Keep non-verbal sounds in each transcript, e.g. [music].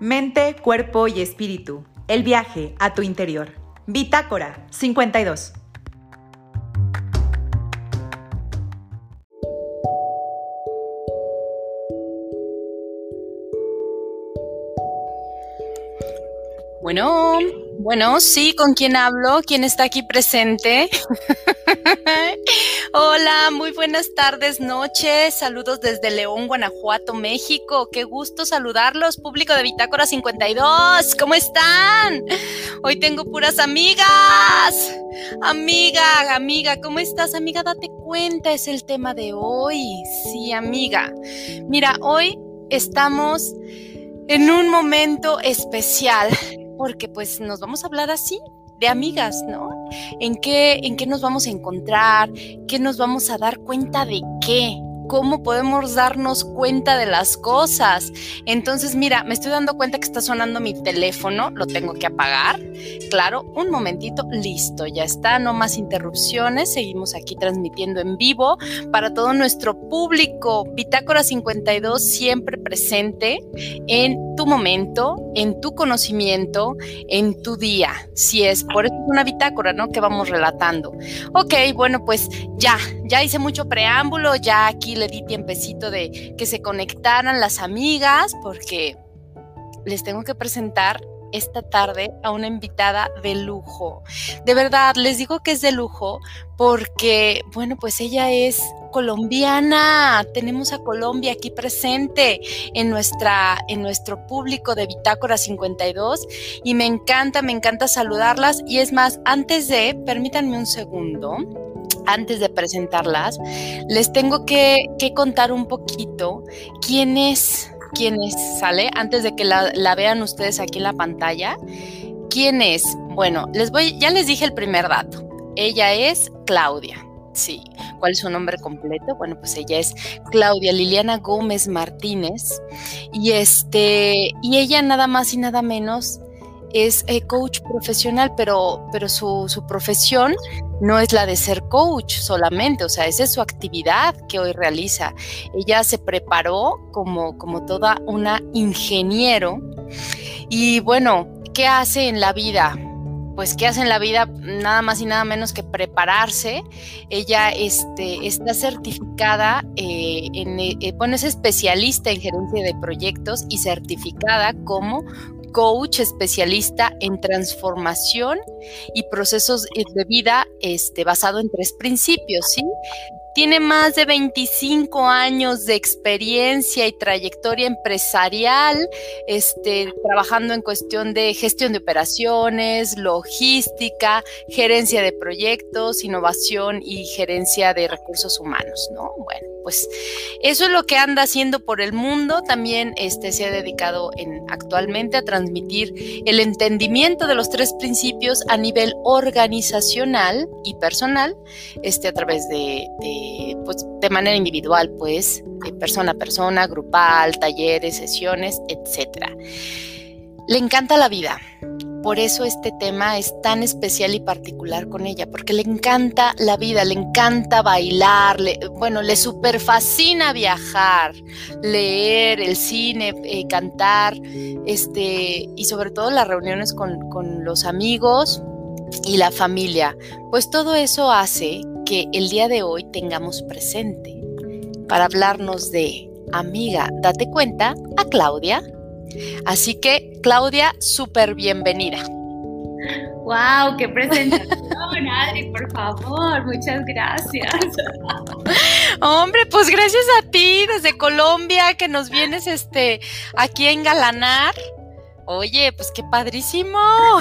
Mente, cuerpo y espíritu. El viaje a tu interior. Bitácora 52. Bueno, bueno, sí, ¿con quién hablo? ¿Quién está aquí presente? [laughs] Hola, muy buenas tardes, noches. Saludos desde León, Guanajuato, México. Qué gusto saludarlos, público de Bitácora 52. ¿Cómo están? Hoy tengo puras amigas. Amiga, amiga, ¿cómo estás? Amiga, date cuenta, es el tema de hoy. Sí, amiga. Mira, hoy estamos en un momento especial porque pues nos vamos a hablar así de amigas, ¿no? ¿En qué, en qué nos vamos a encontrar? ¿Qué nos vamos a dar cuenta de qué? Cómo podemos darnos cuenta de las cosas. Entonces, mira, me estoy dando cuenta que está sonando mi teléfono, lo tengo que apagar. Claro, un momentito, listo, ya está, no más interrupciones. Seguimos aquí transmitiendo en vivo para todo nuestro público. Bitácora 52 siempre presente en tu momento, en tu conocimiento, en tu día. Si es, por eso es una bitácora, ¿no? Que vamos relatando. Ok, bueno, pues ya, ya hice mucho preámbulo, ya aquí le di tiempecito de que se conectaran las amigas porque les tengo que presentar esta tarde a una invitada de lujo. De verdad, les digo que es de lujo porque, bueno, pues ella es colombiana. Tenemos a Colombia aquí presente en, nuestra, en nuestro público de Bitácora 52 y me encanta, me encanta saludarlas. Y es más, antes de, permítanme un segundo antes de presentarlas, les tengo que, contar un poquito quién es, quién es, ¿sale? Antes de que la, vean ustedes aquí en la pantalla. ¿Quién es? Bueno, les voy, ya les dije el primer dato. Ella es Claudia. Sí. ¿Cuál es su nombre completo? Bueno, pues ella es Claudia Liliana Gómez Martínez. Y este, y ella nada más y nada menos es eh, coach profesional, pero, pero su, su, profesión no es la de ser coach solamente, o sea, esa es su actividad que hoy realiza. Ella se preparó como, como toda una ingeniero y bueno, ¿qué hace en la vida? Pues, ¿qué hace en la vida? Nada más y nada menos que prepararse. Ella este, está certificada, eh, en, eh, bueno, es especialista en gerencia de proyectos y certificada como coach especialista en transformación y procesos de vida este, basado en tres principios, ¿sí? Tiene más de 25 años de experiencia y trayectoria empresarial, este, trabajando en cuestión de gestión de operaciones, logística, gerencia de proyectos, innovación y gerencia de recursos humanos, ¿no? Bueno, pues eso es lo que anda haciendo por el mundo. También este, se ha dedicado en, actualmente a transmitir el entendimiento de los tres principios a nivel organizacional y personal, este, a través de pues, de manera individual, pues, persona a persona, grupal, talleres, sesiones, etc. Le encanta la vida. Por eso este tema es tan especial y particular con ella, porque le encanta la vida, le encanta bailar, bueno, le super fascina viajar, leer, el cine, eh, cantar, este, y sobre todo las reuniones con, con los amigos y la familia. Pues todo eso hace que el día de hoy tengamos presente para hablarnos de amiga, date cuenta a Claudia. Así que, Claudia, súper bienvenida. ¡Wow! ¡Qué presentación, [laughs] Adri! Por favor, muchas gracias. [laughs] Hombre, pues gracias a ti desde Colombia que nos vienes este, aquí a engalanar. Oye, pues qué padrísimo. [laughs]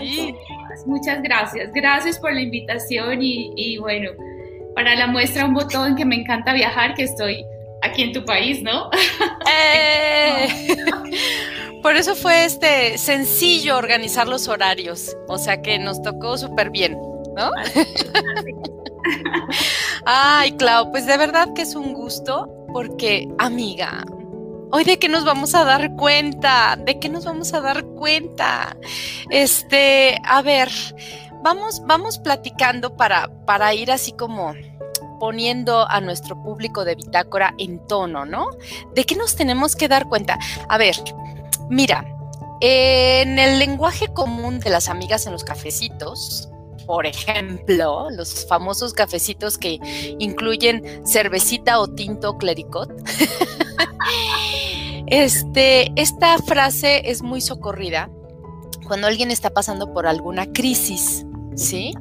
Sí. Muchas gracias. Gracias por la invitación y, bueno, para la muestra un botón que me encanta viajar, que estoy aquí en tu país, ¿no? [laughs] Eh. [laughs] por eso fue este sencillo organizar los horarios, o sea que nos tocó súper bien, ¿no? [laughs] Ay, Clau, pues de verdad que es un gusto porque, amiga, Hoy de qué nos vamos a dar cuenta, de qué nos vamos a dar cuenta. Este, a ver, vamos, vamos platicando para, para ir así como, poniendo a nuestro público de bitácora en tono, ¿no? ¿De qué nos tenemos que dar cuenta? A ver, mira, en el lenguaje común de las amigas en los cafecitos, por ejemplo, los famosos cafecitos que incluyen cervecita o tinto clericot. [laughs] este, esta frase es muy socorrida cuando alguien está pasando por alguna crisis, ¿sí?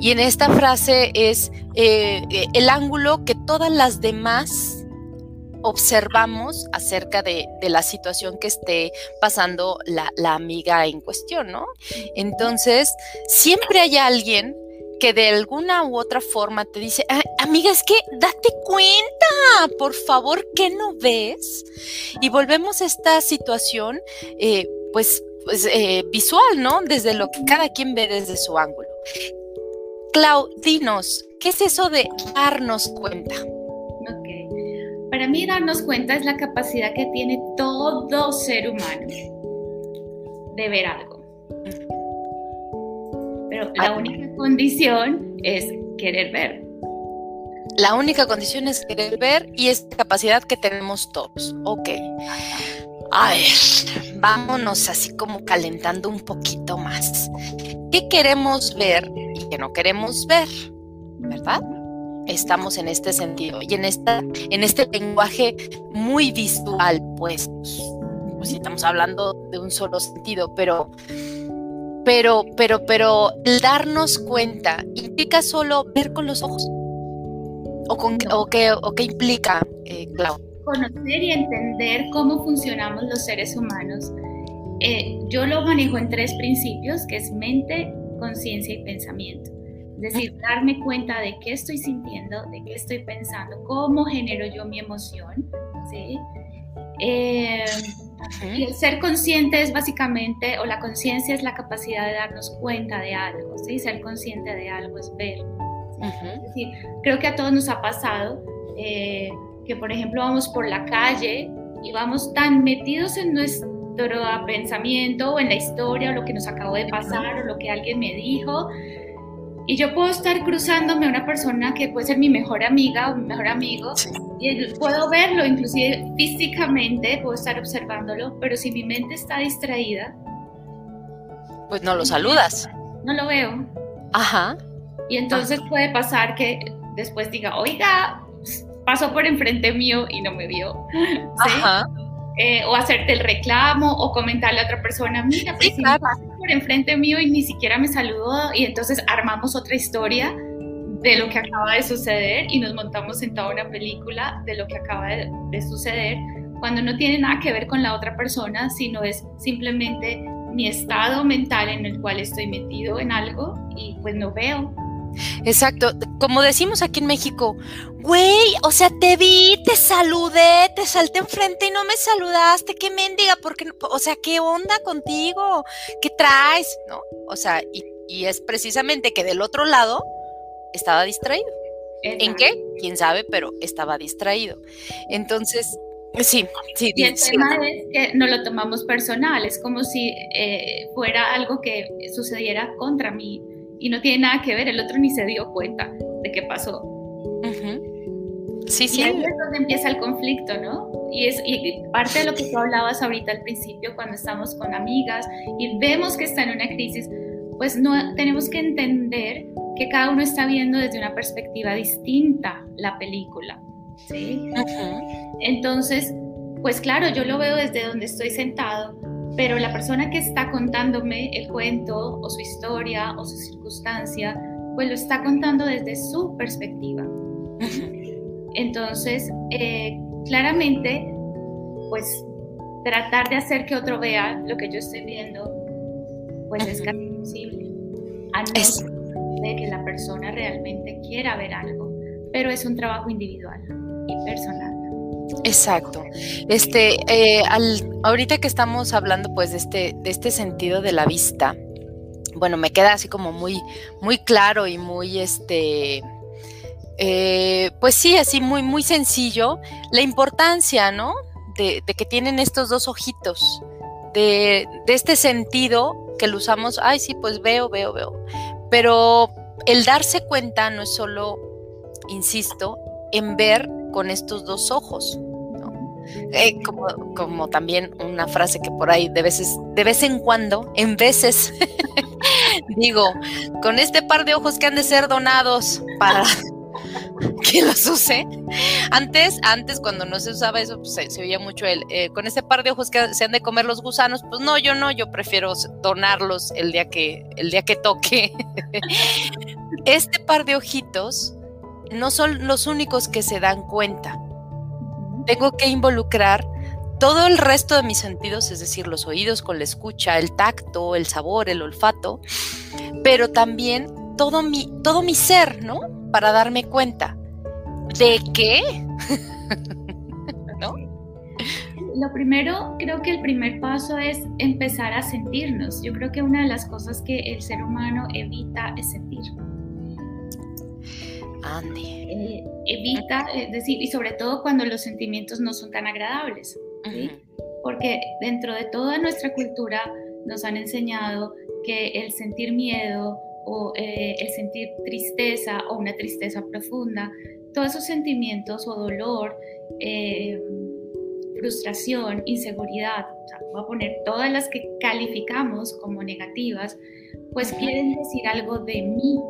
Y en esta frase es eh, eh, el ángulo que todas las demás observamos acerca de, la situación que esté pasando la, amiga en cuestión, ¿no? Entonces, siempre hay alguien que de alguna u otra forma te dice, amiga, es que date cuenta, por favor, ¿qué no ves? Y volvemos a esta situación, eh, pues, pues eh, visual, ¿no? Desde lo que cada quien ve desde su ángulo. Clau, dinos, ¿qué es eso de darnos cuenta? Para mí darnos cuenta es la capacidad que tiene todo ser humano de ver algo. Pero la única condición es querer ver. La única condición es querer ver y es capacidad que tenemos todos. Ok. A ver, vámonos así como calentando un poquito más. ¿Qué queremos ver y qué no queremos ver? ¿Verdad? estamos en este sentido y en, esta, en este lenguaje muy visual, pues, pues estamos hablando de un solo sentido, pero, pero, pero, pero darnos cuenta implica solo ver con los ojos. ¿O, con, o, qué, o qué implica, eh, Clau? Conocer y entender cómo funcionamos los seres humanos. Eh, yo lo manejo en tres principios, que es mente, conciencia y pensamiento. Es decir, darme cuenta de qué estoy sintiendo, de qué estoy pensando, cómo genero yo mi emoción, ¿sí? Eh, y el ser consciente es básicamente, o la conciencia es la capacidad de darnos cuenta de algo, ¿sí? Ser consciente de algo es ver. Es decir, creo que a todos nos ha pasado eh, que, por ejemplo, vamos por la calle y vamos tan metidos en nuestro pensamiento o en la historia o lo que nos acabó de pasar o lo que alguien me dijo, y yo puedo estar cruzándome a una persona que puede ser mi mejor amiga o mi mejor amigo, y puedo verlo, inclusive físicamente, puedo estar observándolo, pero si mi mente está distraída, pues no lo saludas. No lo veo. Ajá. Y entonces puede pasar que después diga, oiga, pasó por enfrente mío y no me vio. Ajá. Eh, o hacerte el reclamo o comentarle a otra persona, mira, pues si por enfrente mío y ni siquiera me saludó y entonces armamos otra historia de lo que acaba de suceder y nos montamos en toda una película de lo que acaba de, de suceder cuando no tiene nada que ver con la otra persona, sino es simplemente mi estado mental en el cual estoy metido en algo y pues no veo Exacto, como decimos aquí en México, güey, o sea, te vi, te saludé, te salté enfrente y no me saludaste, qué mendiga, porque, o sea, qué onda contigo, qué traes, ¿no? O sea, y, es precisamente que del otro lado estaba distraído. ¿En qué? Quién sabe, pero estaba distraído. Entonces, sí, sí. Y el tema es que no lo tomamos personal, es como si eh, fuera algo que sucediera contra mí y no tiene nada que ver, el otro ni se dio cuenta de qué pasó. Sí, sí. Y ahí es donde empieza el conflicto, ¿no? Y es y parte de lo que tú hablabas ahorita al principio, cuando estamos con amigas y vemos que está en una crisis, pues no tenemos que entender que cada uno está viendo desde una perspectiva distinta la película, ¿sí? Entonces, pues claro, yo lo veo desde donde estoy sentado, pero la persona que está contándome el cuento o su historia o su circunstancia, pues lo está contando desde su perspectiva. [laughs] Entonces, eh, claramente, pues tratar de hacer que otro vea lo que yo estoy viendo, pues es casi imposible. A no de que la persona realmente quiera ver algo, pero es un trabajo individual y personal. Exacto. Este, eh, ahorita que estamos hablando, pues, de este, de este sentido de la vista, bueno, me queda así como muy, muy claro y muy, este, eh, pues sí, así muy, muy sencillo, la importancia, ¿no? De, que tienen estos dos ojitos, de, de este sentido que lo usamos, ay, sí, pues veo, veo, veo. Pero el darse cuenta no es solo insisto, en ver con estos dos ojos. Eh, como, también una frase que por ahí de veces, de vez en cuando, en veces, [laughs] digo, con este par de ojos que han de ser donados para [laughs] que los use. Antes, antes cuando no se usaba eso, pues, se, oía mucho el, eh, con este par de ojos que se han de comer los gusanos, pues no, yo no, yo prefiero donarlos el día que, el día que toque. [laughs] este par de ojitos no son los únicos que se dan cuenta tengo que involucrar todo el resto de mis sentidos, es decir, los oídos con la escucha, el tacto, el sabor, el olfato, pero también todo mi, todo mi ser, ¿no? Para darme cuenta de qué, [laughs] ¿no? Lo primero, creo que el primer paso es empezar a sentirnos. Yo creo que una de las cosas que el ser humano evita es sentir. Eh, evita, es decir, y sobre todo cuando los sentimientos no son tan agradables, porque dentro de toda nuestra cultura nos han enseñado que el sentir miedo o eh, el sentir tristeza o una tristeza profunda, todos esos sentimientos o dolor, eh, frustración, inseguridad, voy a poner todas las que calificamos como negativas, pues quieren decir algo de mí,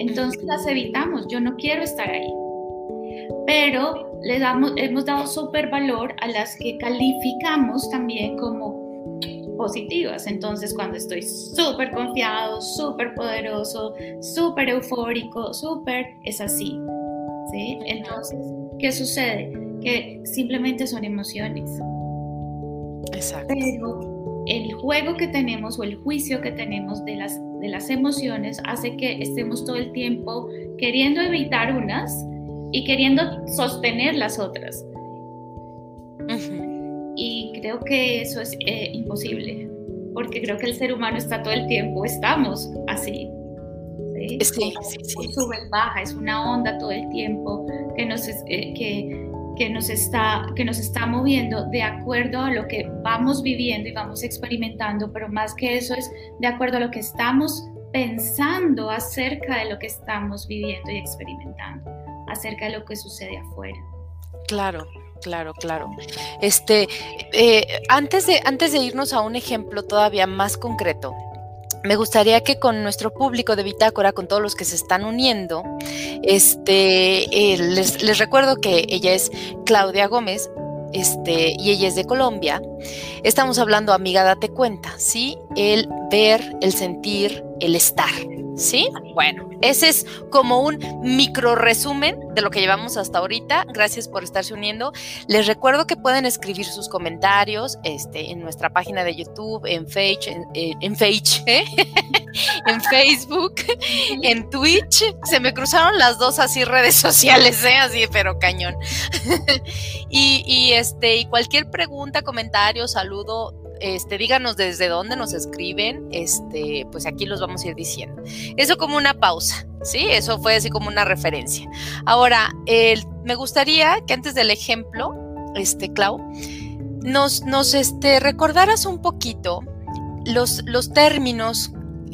entonces las evitamos, yo no quiero estar ahí. Pero le damos, hemos dado súper valor a las que calificamos también como positivas. Entonces cuando estoy súper confiado, súper poderoso, súper eufórico, súper, es así. ¿sí? Entonces, ¿qué sucede? Que simplemente son emociones. Exacto. Pero el juego que tenemos o el juicio que tenemos de las de las emociones hace que estemos todo el tiempo queriendo evitar unas y queriendo sostener las otras. Y creo que eso es eh, imposible, porque creo que el ser humano está todo el tiempo, estamos así. Sí, sí, sí, Sube, baja, es una onda todo el tiempo que nos, eh, que, que nos, está, que nos está moviendo de acuerdo a lo que vamos viviendo y vamos experimentando, pero más que eso es de acuerdo a lo que estamos pensando acerca de lo que estamos viviendo y experimentando, acerca de lo que sucede afuera. Claro, claro, claro. Este, eh, antes, de, antes de irnos a un ejemplo todavía más concreto, me gustaría que con nuestro público de Bitácora, con todos los que se están uniendo, este, eh, les, recuerdo que ella es Claudia Gómez, este, y ella es de Colombia. Estamos hablando, amiga, date cuenta, ¿sí? El ver, el sentir, el estar. ¿Sí? Bueno, ese es como un micro resumen de lo que llevamos hasta ahorita. Gracias por estarse uniendo. Les recuerdo que pueden escribir sus comentarios este, en nuestra página de YouTube, en Facebook, en, en, ¿eh? en [laughs] Facebook, en Twitch. Se me cruzaron las dos así redes sociales, ¿eh? así, pero cañón. [laughs] y, y, este, y cualquier pregunta, comentario, saludo, este, díganos desde dónde nos escriben, este, pues aquí los vamos a ir diciendo. Eso como una pausa, ¿sí? Eso fue así como una referencia. Ahora, me gustaría que antes del ejemplo, este, Clau, nos, nos este, recordaras un poquito los, los términos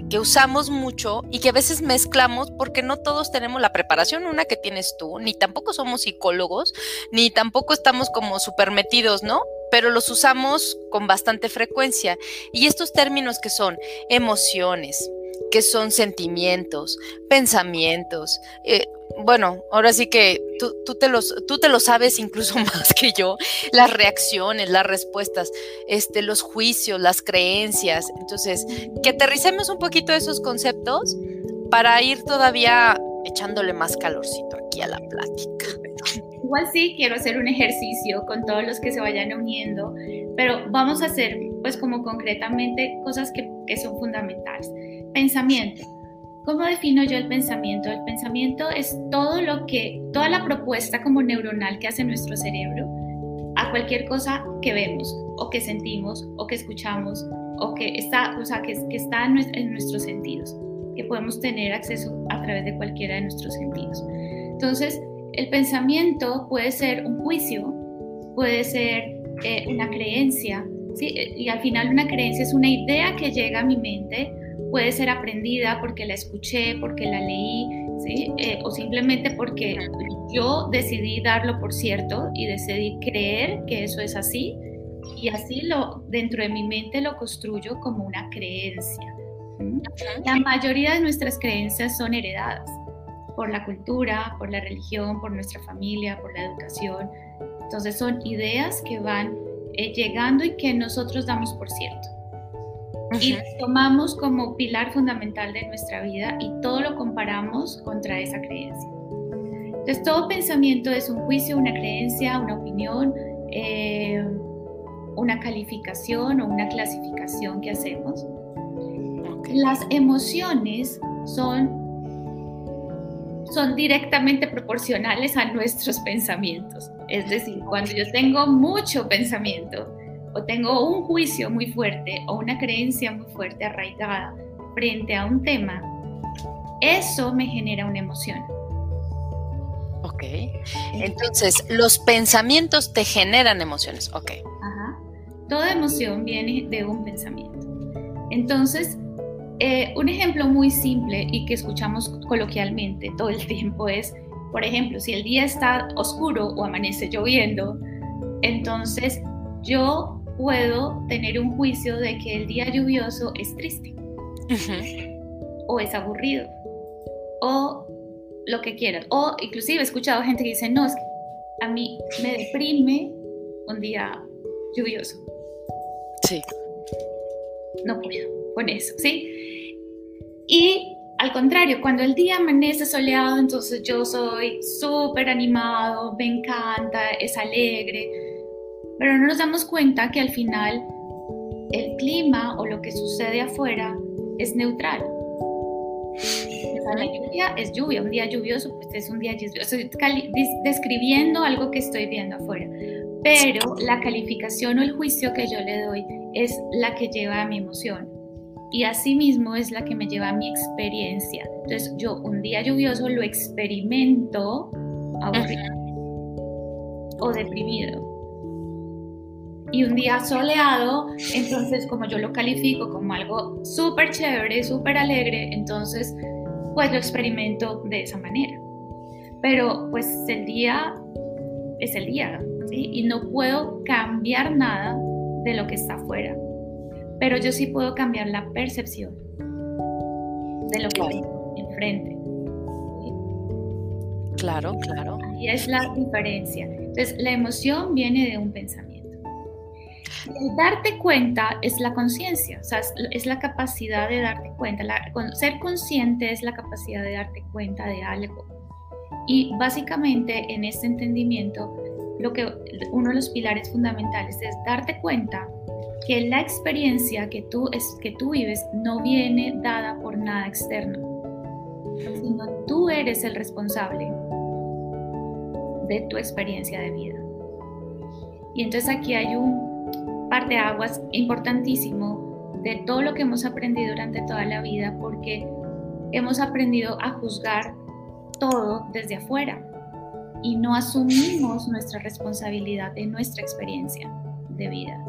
que usamos mucho y que a veces mezclamos porque no todos tenemos la preparación, una que tienes tú, ni tampoco somos psicólogos, ni tampoco estamos como súper metidos, ¿no? pero los usamos con bastante frecuencia. Y estos términos que son emociones, que son sentimientos, pensamientos, eh, bueno, ahora sí que tú, te los, tú te lo sabes incluso [laughs] más que yo, las reacciones, las respuestas, este, los juicios, las creencias. Entonces, que aterricemos un poquito esos conceptos para ir todavía echándole más calorcito aquí a la plática. Igual sí, quiero hacer un ejercicio con todos los que se vayan uniendo, pero vamos a hacer pues como concretamente cosas que, que son fundamentales. Pensamiento. ¿Cómo defino yo el pensamiento? El pensamiento es todo lo que, toda la propuesta como neuronal que hace nuestro cerebro a cualquier cosa que vemos o que sentimos o que escuchamos o que está, o sea, que, está en, nuestros sentidos, que podemos tener acceso a través de cualquiera de nuestros sentidos. Entonces, el pensamiento puede ser un juicio, puede ser eh, una creencia, ¿sí? y al final una creencia es una idea que llega a mi mente, puede ser aprendida porque la escuché, porque la leí, ¿sí? Eh, o simplemente porque yo decidí darlo por cierto y decidí creer que eso es así y así lo dentro de mi mente lo construyo como una creencia. La mayoría de nuestras creencias son heredadas por la cultura, por la religión, por nuestra familia, por la educación. Entonces son ideas que van eh, llegando y que nosotros damos por cierto. Y tomamos como pilar fundamental de nuestra vida y todo lo comparamos contra esa creencia. Entonces todo pensamiento es un juicio, una creencia, una opinión, eh, una calificación o una clasificación que hacemos. Las emociones son, son directamente proporcionales a nuestros [laughs] pensamientos. Es decir, cuando yo tengo mucho pensamiento o tengo un juicio muy fuerte o una creencia muy fuerte arraigada frente a un tema, eso me genera una emoción. Ok. Entonces, los pensamientos te generan emociones. Ok. Ajá. Toda emoción viene de un pensamiento. Entonces, eh, un ejemplo muy simple y que escuchamos coloquialmente todo el [laughs] tiempo es, por ejemplo, si el día está oscuro o amanece lloviendo, entonces yo puedo tener un juicio de que el día lluvioso es triste o es aburrido o lo que quieras. O inclusive he escuchado gente que dice, no, es que a mí me deprime un día lluvioso. Sí. No puedo con eso, ¿sí? Y al contrario, cuando el día amanece soleado, entonces yo soy súper animado, me encanta, es alegre, pero no nos damos cuenta que al final el clima o lo que sucede afuera es neutral. la lluvia es lluvia, un día lluvioso, pues es un día lluvioso. Estoy describiendo algo que estoy viendo afuera, pero la calificación o el juicio que yo le doy es la que lleva a mi emoción y asimismo es la que me lleva a mi experiencia. Entonces yo un día lluvioso lo experimento aburrido o deprimido. Y un día soleado, entonces como yo lo califico como algo súper chévere, súper alegre, entonces pues lo experimento de esa manera. Pero pues el día es el día, ¿sí? Y no puedo cambiar nada de lo que está afuera pero yo sí puedo cambiar la percepción de lo que tengo enfrente. Claro, claro. Y es la diferencia. Entonces, la emoción viene de un pensamiento. El darte cuenta es la conciencia, o sea, es la capacidad de darte cuenta. ser consciente es la capacidad de darte cuenta de algo. Y básicamente en este entendimiento, lo que uno de los pilares fundamentales es darte cuenta que la experiencia que tú, es, que tú vives no viene dada por nada externo, sino tú eres el responsable de tu experiencia de vida. Y entonces aquí hay un par de aguas importantísimo de todo lo que hemos aprendido durante toda la vida, porque hemos aprendido a juzgar todo desde afuera y no asumimos nuestra responsabilidad de nuestra experiencia de vida.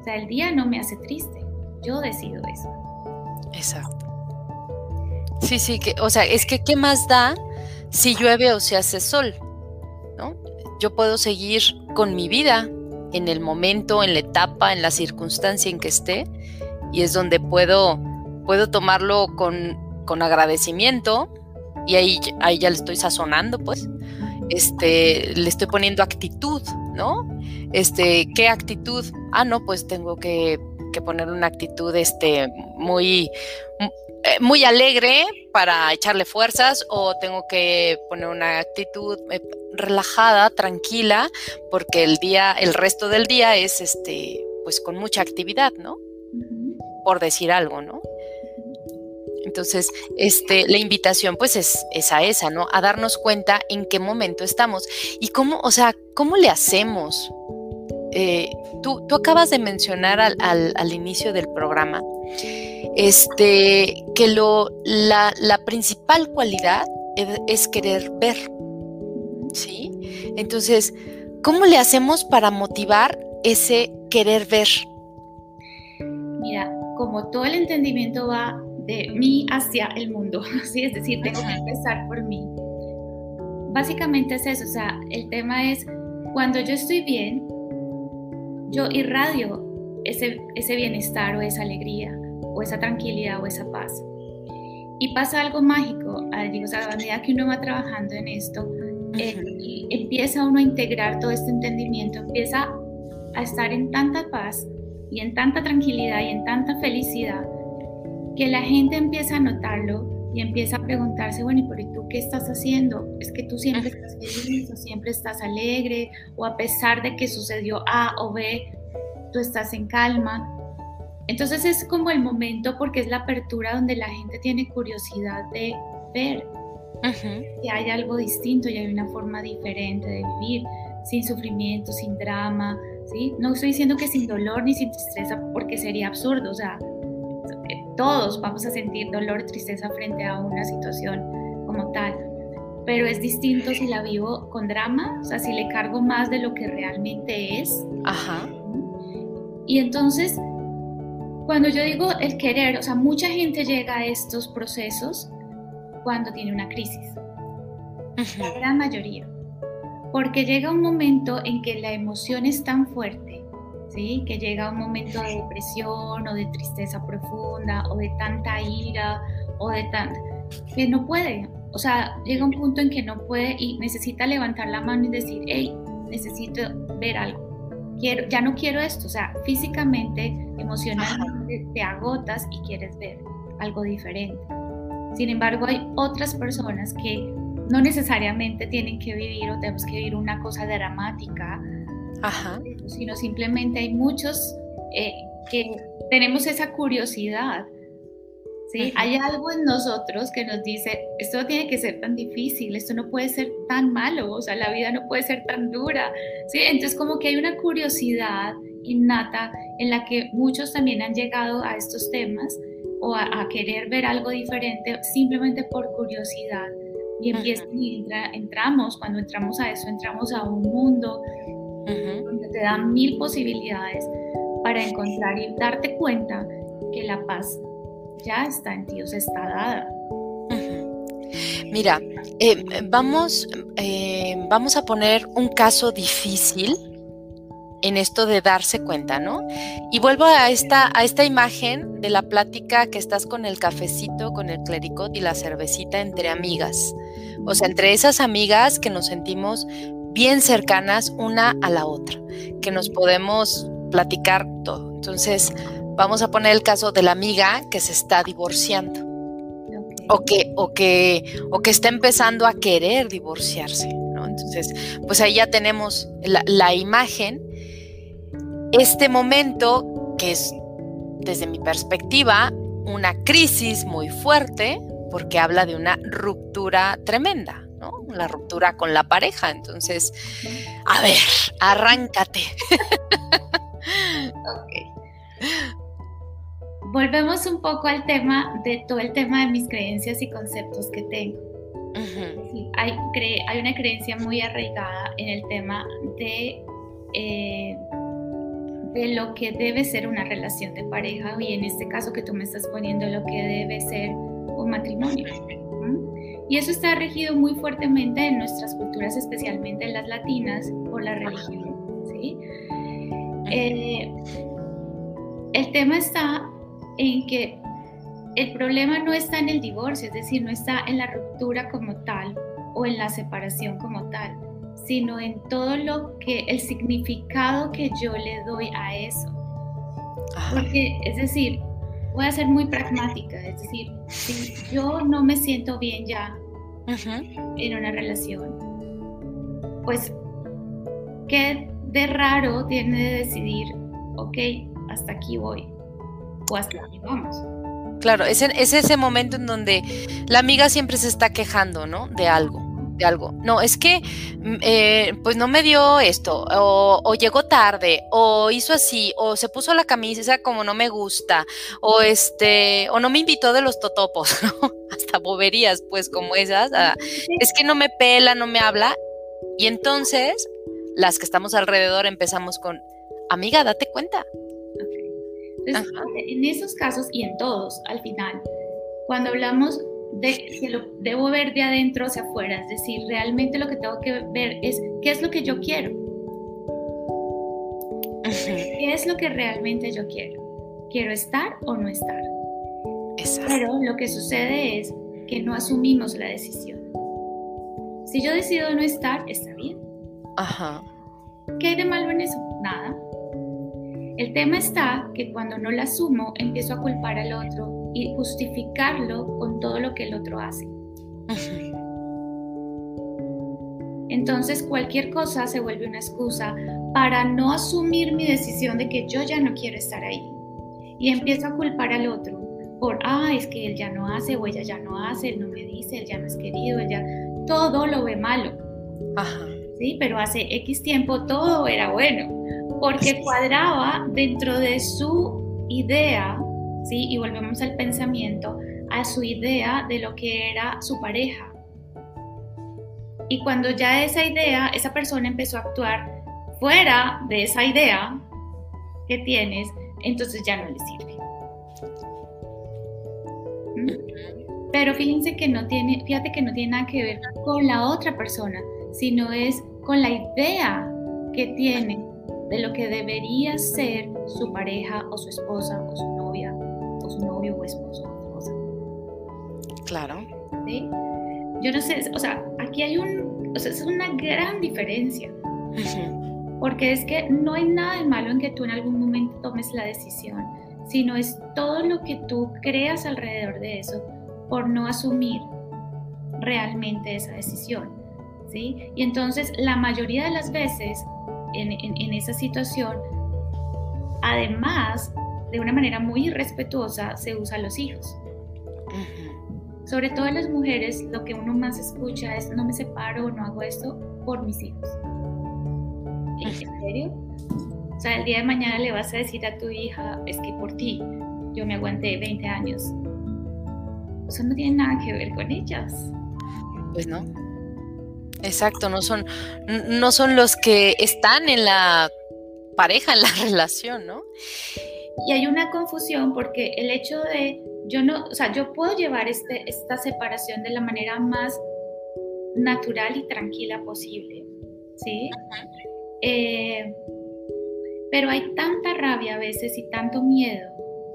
O sea, el día no me hace triste, yo decido eso. Exacto. Sí, sí, que, o sea, es que ¿qué más da si llueve o se hace sol? ¿No? Yo puedo seguir con mi vida en el momento, en la etapa, en la circunstancia en que esté, y es donde puedo, puedo tomarlo con, con agradecimiento, y ahí, ahí ya le estoy sazonando, pues, este, le estoy poniendo actitud, ¿no? Este, ¿qué actitud? Ah, no, pues tengo que, poner una actitud, este, muy, eh, muy alegre para echarle fuerzas o tengo que poner una actitud eh, relajada, tranquila, porque el día, el resto del día es este, pues con mucha actividad, ¿no? Por decir algo, ¿no? Entonces, este, la invitación pues es, a esa, ¿no? A darnos cuenta en qué momento estamos y cómo, o sea, cómo le hacemos. Eh, tú, tú, acabas de mencionar al, inicio del programa este, que lo, la, principal cualidad es, querer ver, ¿sí? Entonces, ¿cómo le hacemos para motivar ese querer ver? Mira, como todo el entendimiento va de mí hacia el mundo, [laughs] ¿sí? es decir, tengo que empezar por mí. Básicamente es eso, o sea, el tema es, cuando yo estoy bien, yo irradio ese, ese bienestar o esa alegría o esa tranquilidad o esa paz. Y pasa algo mágico, digo, o sea, a medida que uno va trabajando en esto, eh, y empieza uno a integrar todo este entendimiento, empieza a estar en tanta paz y en tanta tranquilidad y en tanta felicidad que la gente empieza a notarlo y empieza a preguntarse, bueno, ¿y por tú qué estás haciendo? ¿Es que tú siempre estás feliz o siempre estás alegre o a pesar de que sucedió A o B, tú estás en calma? Entonces es como el momento porque es la apertura donde la gente tiene curiosidad de ver que hay algo distinto y hay una forma diferente de vivir, sin sufrimiento, sin drama, ¿sí? No estoy diciendo que sin dolor ni sin tristeza porque sería absurdo, o sea, todos vamos a sentir dolor, tristeza frente a una situación como tal, pero es distinto si la vivo con drama, o sea, si le cargo más de lo que realmente es. Ajá. Y entonces, cuando yo digo el querer, o sea, mucha gente llega a estos procesos cuando tiene una crisis. La gran mayoría. Porque llega un momento en que la emoción es tan fuerte, ¿sí? que llega un momento de depresión o de tristeza profunda o de tanta ira o de tanta... que no puede. O sea, llega un punto en que no puede y necesita levantar la mano y decir, hey, necesito ver algo. Quiero, ya no quiero esto. O sea, físicamente, emocionalmente te agotas y quieres ver algo diferente. Sin embargo, hay otras personas que no necesariamente tienen que vivir o tenemos que vivir una cosa dramática, sino simplemente hay muchos eh, que tenemos esa curiosidad. ¿sí? Hay algo en nosotros que nos dice, esto no tiene que ser tan difícil, esto no puede ser tan malo, o sea, la vida no puede ser tan dura. ¿sí? Entonces como que hay una curiosidad innata en la que muchos también han llegado a estos temas o a, querer ver algo diferente simplemente por curiosidad. Y, empieza, entramos, cuando entramos a eso, entramos a un mundo donde te dan mil posibilidades para encontrar y darte cuenta que la paz ya está en ti, o sea, está dada. Mira, eh, vamos, eh, vamos a poner un caso difícil en esto de darse cuenta, ¿no? Y vuelvo a esta, a esta imagen de la plática que estás con el cafecito, con el clericot y la cervecita entre amigas. O sea, entre esas amigas que nos sentimos bien cercanas una a la otra, que nos podemos platicar todo. Entonces, vamos a poner el caso de la amiga que se está divorciando. O que, o, que, o que está empezando a querer divorciarse. ¿no? Entonces, pues ahí ya tenemos la, la imagen este momento, que es desde mi perspectiva una crisis muy fuerte, porque habla de una ruptura tremenda, ¿no? La ruptura con la pareja. Entonces, a ver, arráncate. [laughs] Volvemos un poco al tema de todo el tema de mis creencias y conceptos que tengo. hay, hay, una creencia muy arraigada en el tema de eh, de lo que debe ser una relación de pareja y en este caso que tú me estás poniendo lo que debe ser un matrimonio. Y eso está regido muy fuertemente en nuestras culturas, especialmente en las latinas, por la religión. ¿sí? Eh, el tema está en que el problema no está en el divorcio, es decir, no está en la ruptura como tal o en la separación como tal sino en todo lo que, el significado que yo le doy a eso. Porque, es decir, voy a ser muy pragmática, es decir, si yo no me siento bien ya en una relación, pues, ¿qué de raro tiene de decidir, ok, hasta aquí voy, o hasta aquí vamos? Claro, es, es ese momento en donde la amiga siempre se está quejando, ¿no? De algo algo. No, es que mm, eh, pues no me dio esto, o, llegó tarde, o hizo así, o se puso la camisa como no me gusta, o este, o no me invitó de los totopos, [laughs] Hasta boberías, pues, como esas. Es que no me pela, no me habla. Y entonces, las que estamos alrededor empezamos con, amiga, date cuenta. en esos casos y en todos, al final, Cuando hablamos de que lo debo ver de adentro hacia afuera, es decir, realmente lo que tengo que ver es qué es lo que yo quiero. ¿Qué es lo que realmente yo quiero? ¿Quiero estar o no estar? Pero lo que sucede es que no asumimos la decisión. Si yo decido no estar, está bien. Ajá. ¿Qué hay de malo en eso? Nada. El tema está que cuando no la asumo, empiezo a culpar al otro y justificarlo con todo lo que el otro hace. Entonces cualquier cosa se vuelve una excusa para no asumir mi decisión de que yo ya no quiero estar ahí. Y empiezo a culpar al otro por, ah, es que él ya no hace o ella ya no hace, él no me dice, él ya no es querido, él ya... Todo lo ve malo. Ajá. Sí, pero hace X tiempo todo era bueno, porque cuadraba dentro de su idea ¿sí? Y volvemos al pensamiento, a su idea de lo que era su pareja. Y cuando ya esa idea, esa persona empezó a actuar fuera de esa idea que tienes, entonces ya no le sirve. Pero fíjense que no tiene, fíjate que no tiene nada que ver con la otra persona, sino es con la idea que tiene de lo que debería ser su pareja o su esposa o su novia su novio o esposo Claro. ¿Sí? Yo no sé, o sea, aquí hay un, o sea, es una gran diferencia. Porque es que no hay nada de malo en que tú en algún momento tomes la decisión, sino es todo lo que tú creas alrededor de eso por no asumir realmente esa decisión. ¿sí? Y entonces la mayoría de las veces en, en, en esa situación, además de una manera muy irrespetuosa se usa a los hijos. Sobre todo en las mujeres, lo que uno más escucha es no me separo, no hago esto por mis hijos. ¿En serio? O sea, el día de mañana le vas a decir a tu hija, es que por ti yo me aguanté 20 años. Eso no tiene nada que ver con ellas. Pues no. Exacto, no son, no son los que están en la pareja, en la [laughs] relación, ¿no? Y hay una confusión porque el hecho de, yo no, o sea, yo puedo llevar este, esta separación de la manera más natural y tranquila posible, ¿sí? Eh, pero hay tanta rabia a veces y tanto miedo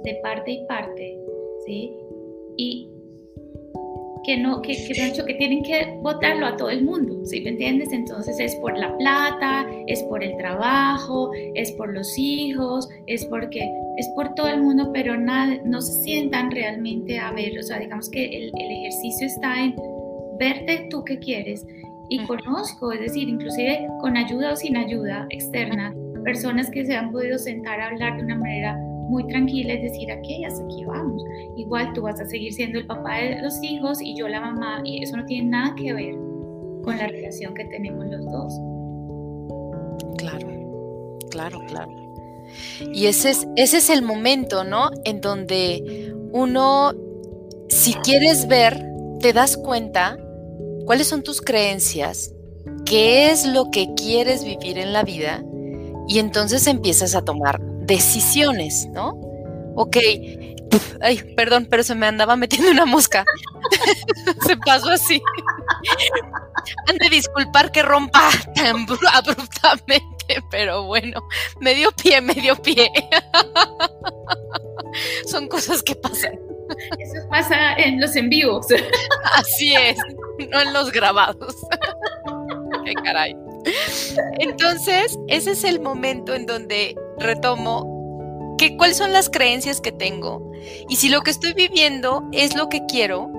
de parte y parte, ¿sí? Y que no, que, que, que tienen que votarlo a todo el mundo, ¿sí me entiendes? Entonces es por la plata, es por el trabajo, es por los hijos, es porque es por todo el mundo, pero nada, no se sientan realmente a ver, o sea, digamos que el, el ejercicio está en verte tú que quieres y conozco, es decir, inclusive con ayuda o sin ayuda externa, personas que se han podido sentar a hablar de una manera muy tranquila, es decir, aquí hasta aquí vamos. Igual tú vas a seguir siendo el papá de los hijos y yo la mamá, y eso no tiene nada que ver con la relación que tenemos los dos. Claro, claro, claro. Y ese es, ese es el momento, ¿no? En donde uno, si quieres ver, te das cuenta cuáles son tus creencias, qué es lo que quieres vivir en la vida, y entonces empiezas a tomar decisiones, ¿no? Ok, ay, perdón, pero se me andaba metiendo una mosca. [laughs] se pasó así. Han de disculpar que rompa tan abruptamente, pero bueno, medio pie, medio pie. [laughs] Son cosas que pasan. Eso pasa en los en vivos. Así es, no en los grabados. [laughs] Qué caray. [laughs] Entonces, ese es el momento en donde retomo que cuáles son las creencias que tengo y si lo que estoy viviendo es lo que quiero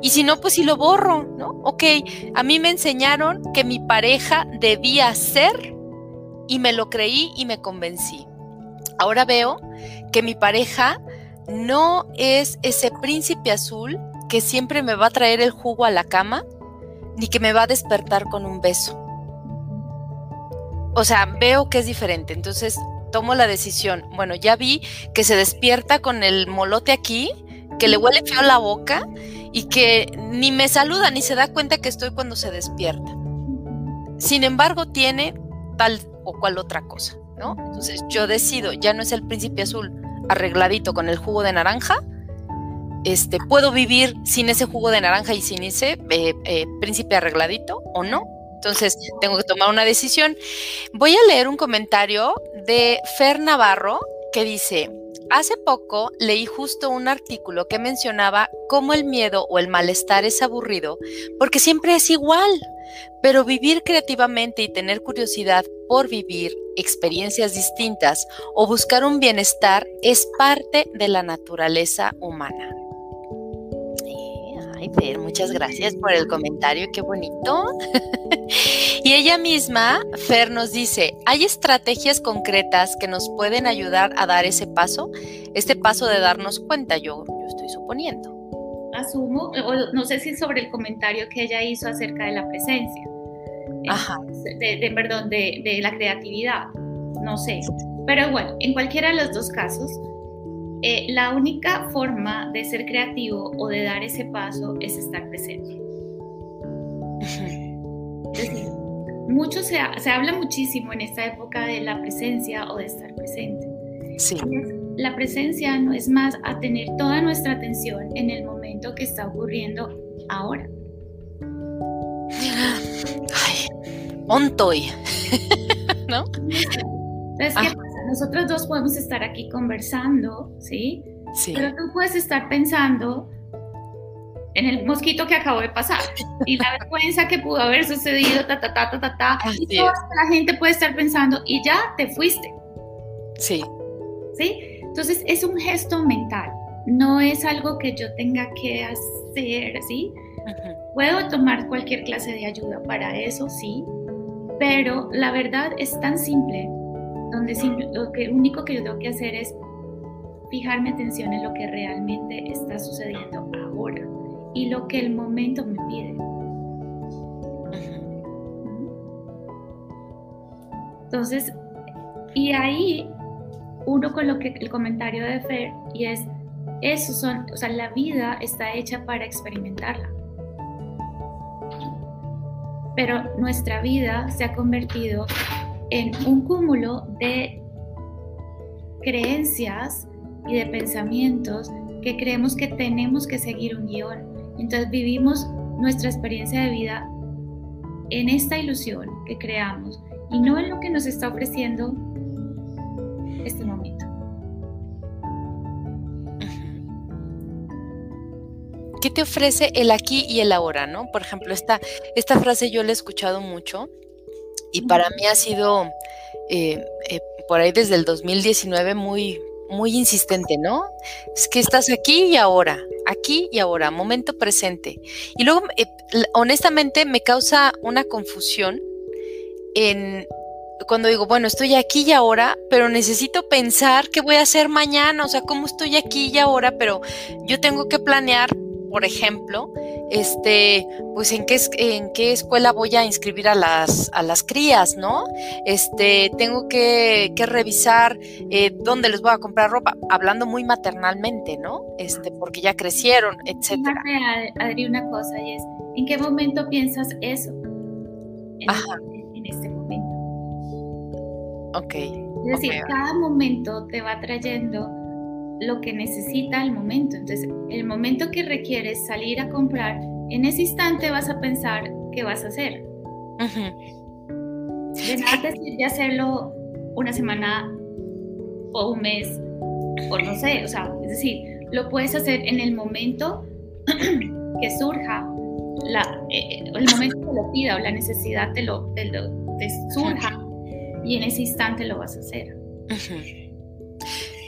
y si no, pues si lo borro, ¿no? Ok, a mí me enseñaron que mi pareja debía ser y me lo creí y me convencí. Ahora veo que mi pareja no es ese príncipe azul que siempre me va a traer el jugo a la cama, ni que me va a despertar con un beso o sea, veo que es diferente. Entonces tomo la decisión. Bueno, ya vi que se despierta con el molote aquí, que le huele feo la boca y que ni me saluda ni se da cuenta que estoy cuando se despierta. Sin embargo, tiene tal o cual otra cosa, ¿no? Entonces yo decido, ya no es el príncipe azul arregladito con el jugo de naranja, este, ¿puedo vivir sin ese jugo de naranja y sin ese eh, eh, príncipe arregladito o no? Entonces, tengo que tomar una decisión. Voy a leer un comentario de Fer Navarro que dice, hace poco leí justo un artículo que mencionaba cómo el miedo o el malestar es aburrido porque siempre es igual, pero vivir creativamente y tener curiosidad por vivir experiencias distintas o buscar un bienestar es parte de la naturaleza humana. Ay, Fer, muchas gracias por el comentario, qué bonito. [laughs] y ella misma, Fer, nos dice, ¿hay estrategias concretas que nos pueden ayudar a dar ese paso? Este paso de darnos cuenta, yo, yo estoy suponiendo. Asumo, o no sé si sobre el comentario que ella hizo acerca de la presencia. Ajá. De, perdón, de, de la creatividad, no sé. Pero bueno, en cualquiera de los dos casos, eh, la única forma de ser creativo o de dar ese paso es estar presente. [laughs] mucho se, habla muchísimo en esta época de la presencia o de estar presente. Sí. La presencia no es más a tener toda nuestra atención en el momento que está ocurriendo ahora. Ay, ontoy, [laughs] ¿no? Entonces, ¿qué nosotros dos podemos estar aquí conversando, ¿sí? Sí. Pero tú puedes estar pensando en el mosquito que acabó de pasar y la [laughs] vergüenza que pudo haber sucedido, ta, ta, ta, ta, ta, ta. y toda la gente puede estar pensando y ya te fuiste. Sí. ¿Sí? Entonces es un gesto mental, no es algo que yo tenga que hacer, ¿sí? Puedo tomar cualquier clase de ayuda para eso, sí, pero la verdad es tan simple donde lo que, único que yo tengo que hacer es fijar mi atención en lo que realmente está sucediendo ahora y lo que el momento me pide. Entonces, y ahí uno con lo que el comentario de Fer y es eso son, o sea, la vida está hecha para experimentarla. Pero nuestra vida se ha convertido en un cúmulo de creencias y de pensamientos que creemos que tenemos que seguir un guion. Entonces vivimos nuestra experiencia de vida en esta ilusión que creamos y no en lo que nos está ofreciendo este momento. ¿Qué te ofrece el aquí y el ahora, no? Por ejemplo, esta, esta frase yo la he escuchado mucho y para mí ha sido eh, eh, por ahí desde el 2019 muy, muy insistente, ¿no? Es que estás aquí y ahora, aquí y ahora, momento presente. Y luego, eh, honestamente, me causa una confusión en cuando digo, bueno, estoy aquí y ahora, pero necesito pensar qué voy a hacer mañana, o sea, cómo estoy aquí y ahora, pero yo tengo que planear por ejemplo, este, pues en qué, en qué escuela voy a inscribir a las, a las crías, ¿no? Este, tengo que, revisar eh, dónde les voy a comprar ropa, hablando muy maternalmente, ¿no? Este, porque ya crecieron, etcétera. Adri, una cosa y es, ¿en qué momento piensas eso? En, en este momento. Ok. Es decir, cada momento te va trayendo lo que necesita el momento. Entonces, el momento que requieres salir a comprar, en ese instante vas a pensar qué vas a hacer. De nada de hacerlo una semana o un mes, o no sé, o sea, es decir, lo puedes hacer en el momento [clears throat] que surja, la, eh, el momento que lo pida o la necesidad te lo, te surja, y en ese instante lo vas a hacer.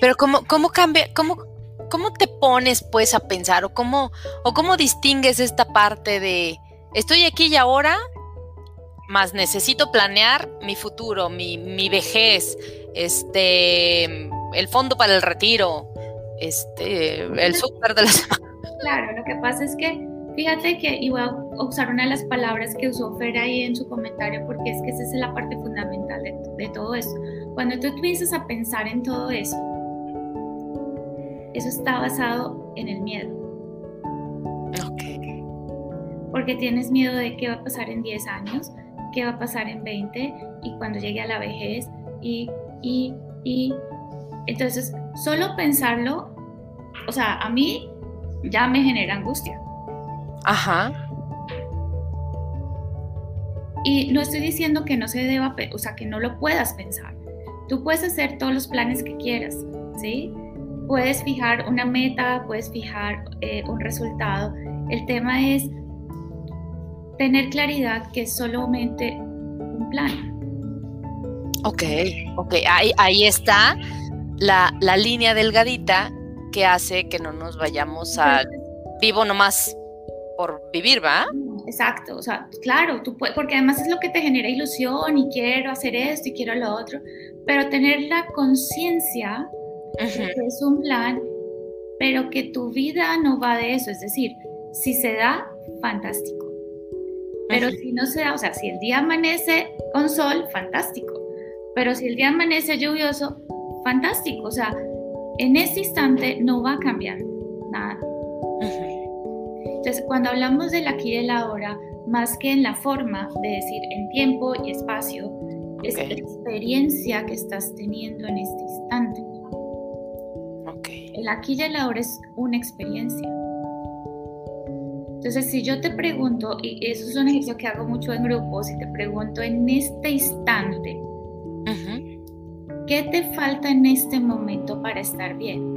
Pero cómo, cómo cambia, cómo, cómo te pones pues a pensar o cómo, o cómo distingues esta parte de estoy aquí y ahora, más necesito planear mi futuro, mi, mi vejez, este, el fondo para el retiro, este, el súper de la semana. Claro, lo que pasa es que Fíjate que iba a usar una de las palabras que usó Fer ahí en su comentario porque es que esa es la parte fundamental de, de todo eso. Cuando tú empiezas a pensar en todo eso, eso está basado en el miedo. Ok. Porque tienes miedo de qué va a pasar en 10 años, qué va a pasar en 20 y cuando llegue a la vejez y, y, y. Entonces, solo pensarlo, o sea, a mí ya me genera angustia. Ajá. Y no estoy diciendo que no se deba, o sea, que no lo puedas pensar. Tú puedes hacer todos los planes que quieras, ¿sí? Puedes fijar una meta, puedes fijar eh, un resultado. El tema es tener claridad que es solamente un plan. Ok, ok, ahí, ahí está la, la línea delgadita que hace que no nos vayamos a vivo nomás por vivir, ¿va? Exacto, o sea, claro, tú puedes, porque además es lo que te genera ilusión y quiero hacer esto y quiero lo otro, pero tener la conciencia es un plan, pero que tu vida no va de eso, es decir, si se da, fantástico. Pero si no se da, o sea, si el día amanece con sol, fantástico. Pero si el día amanece lluvioso, fantástico. O sea, en ese instante no va a cambiar nada. Entonces, cuando hablamos del aquí y del ahora, más que en la forma de decir en tiempo y espacio, es la experiencia que estás teniendo en este instante. El aquí y el ahora es una experiencia. Entonces, si yo te pregunto, y eso es un ejercicio que hago mucho en grupos, si te pregunto en este instante, ¿qué te falta en este momento para estar bien?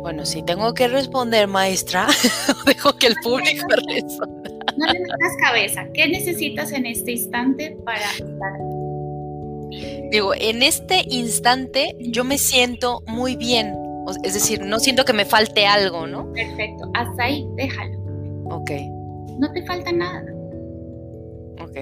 Bueno, si tengo que responder, maestra, [laughs] dejo que el público responda. No le metas cabeza. ¿Qué necesitas en este instante para estar? Digo, en este instante yo me siento muy bien. Es decir, no siento que me falte algo, ¿no? Perfecto. Hasta ahí, déjalo. Ok. No te falta nada. Ok.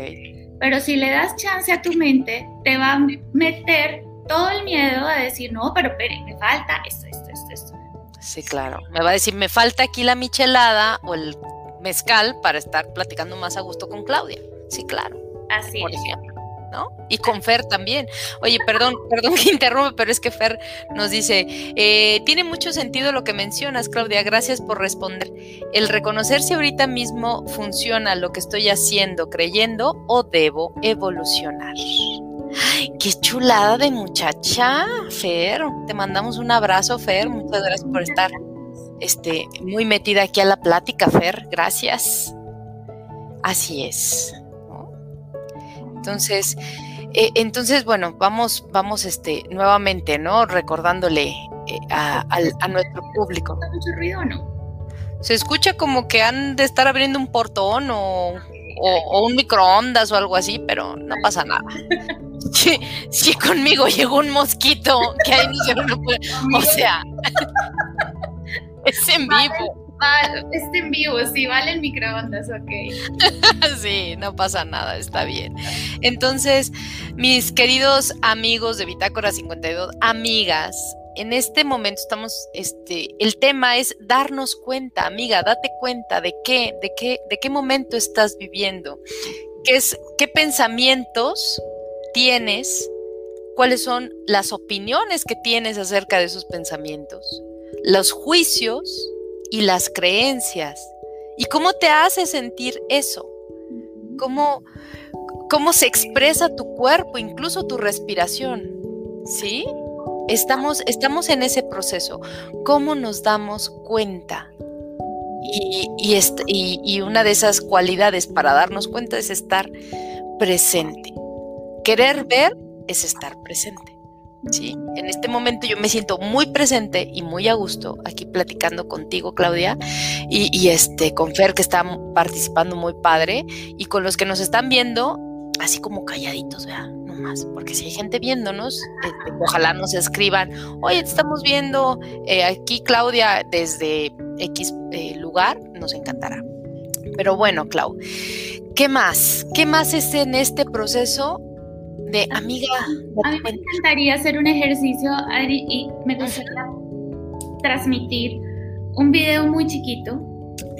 Pero si le das chance a tu mente, te va a meter todo el miedo a decir, no, pero espere, me falta esto, esto, esto, esto. Sí, claro. Me va a decir, me falta aquí la michelada o el mezcal para estar platicando más a gusto con Claudia. Sí, claro. Así por es. ejemplo. ¿No? Y con Fer también. Oye, perdón, [laughs] perdón que interrumpe, pero es que Fer nos dice, eh, tiene mucho sentido lo que mencionas, Claudia, gracias por responder. El reconocer si ahorita mismo funciona lo que estoy haciendo, creyendo o debo evolucionar. Qué chulada de muchacha, Fer. Te mandamos un abrazo, Fer. Muchas gracias por estar este, muy metida aquí a la plática, Fer. Gracias. Así es. Entonces, eh, entonces, bueno, vamos, vamos, este, nuevamente, ¿no? Recordándole eh, a, a, nuestro público. mucho ruido o no? Se escucha como que han de estar abriendo un portón o, o, o un microondas o algo así, pero no pasa nada. [laughs] Sí, sí, conmigo llegó un mosquito que ahí no se puede. O sea, [laughs] es en vivo. Vale, es en vivo, sí, vale el microondas, ok. [laughs] sí, no pasa nada, está bien. Entonces, mis queridos amigos de Bitácora 52, amigas, en este momento estamos, este, el tema es darnos cuenta, amiga, date cuenta de qué, de qué, de qué momento estás viviendo, qué es, qué pensamientos tienes, cuáles son las opiniones que tienes acerca de esos pensamientos, los juicios y las creencias. ¿Y cómo te hace sentir eso? ¿Cómo, cómo se expresa tu cuerpo, incluso tu respiración? ¿Sí? Estamos, estamos en ese proceso. ¿Cómo nos damos cuenta? Y, y, y, y una de esas cualidades para darnos cuenta es estar presente. Querer ver es estar presente. ¿Sí? En este momento yo me siento muy presente y muy a gusto aquí platicando contigo, Claudia, y, este, con Fer que está participando muy padre, y con los que nos están viendo, así como calladitos, ¿verdad? No más, porque si hay gente viéndonos, eh, ojalá nos escriban, oye, te estamos viendo eh, aquí, Claudia, desde X eh, lugar, nos encantará. Pero bueno, Clau, ¿qué más? ¿Qué más es en este proceso de amiga. A mí me encantaría hacer un ejercicio, Adri, y me gustaría transmitir un video muy chiquito,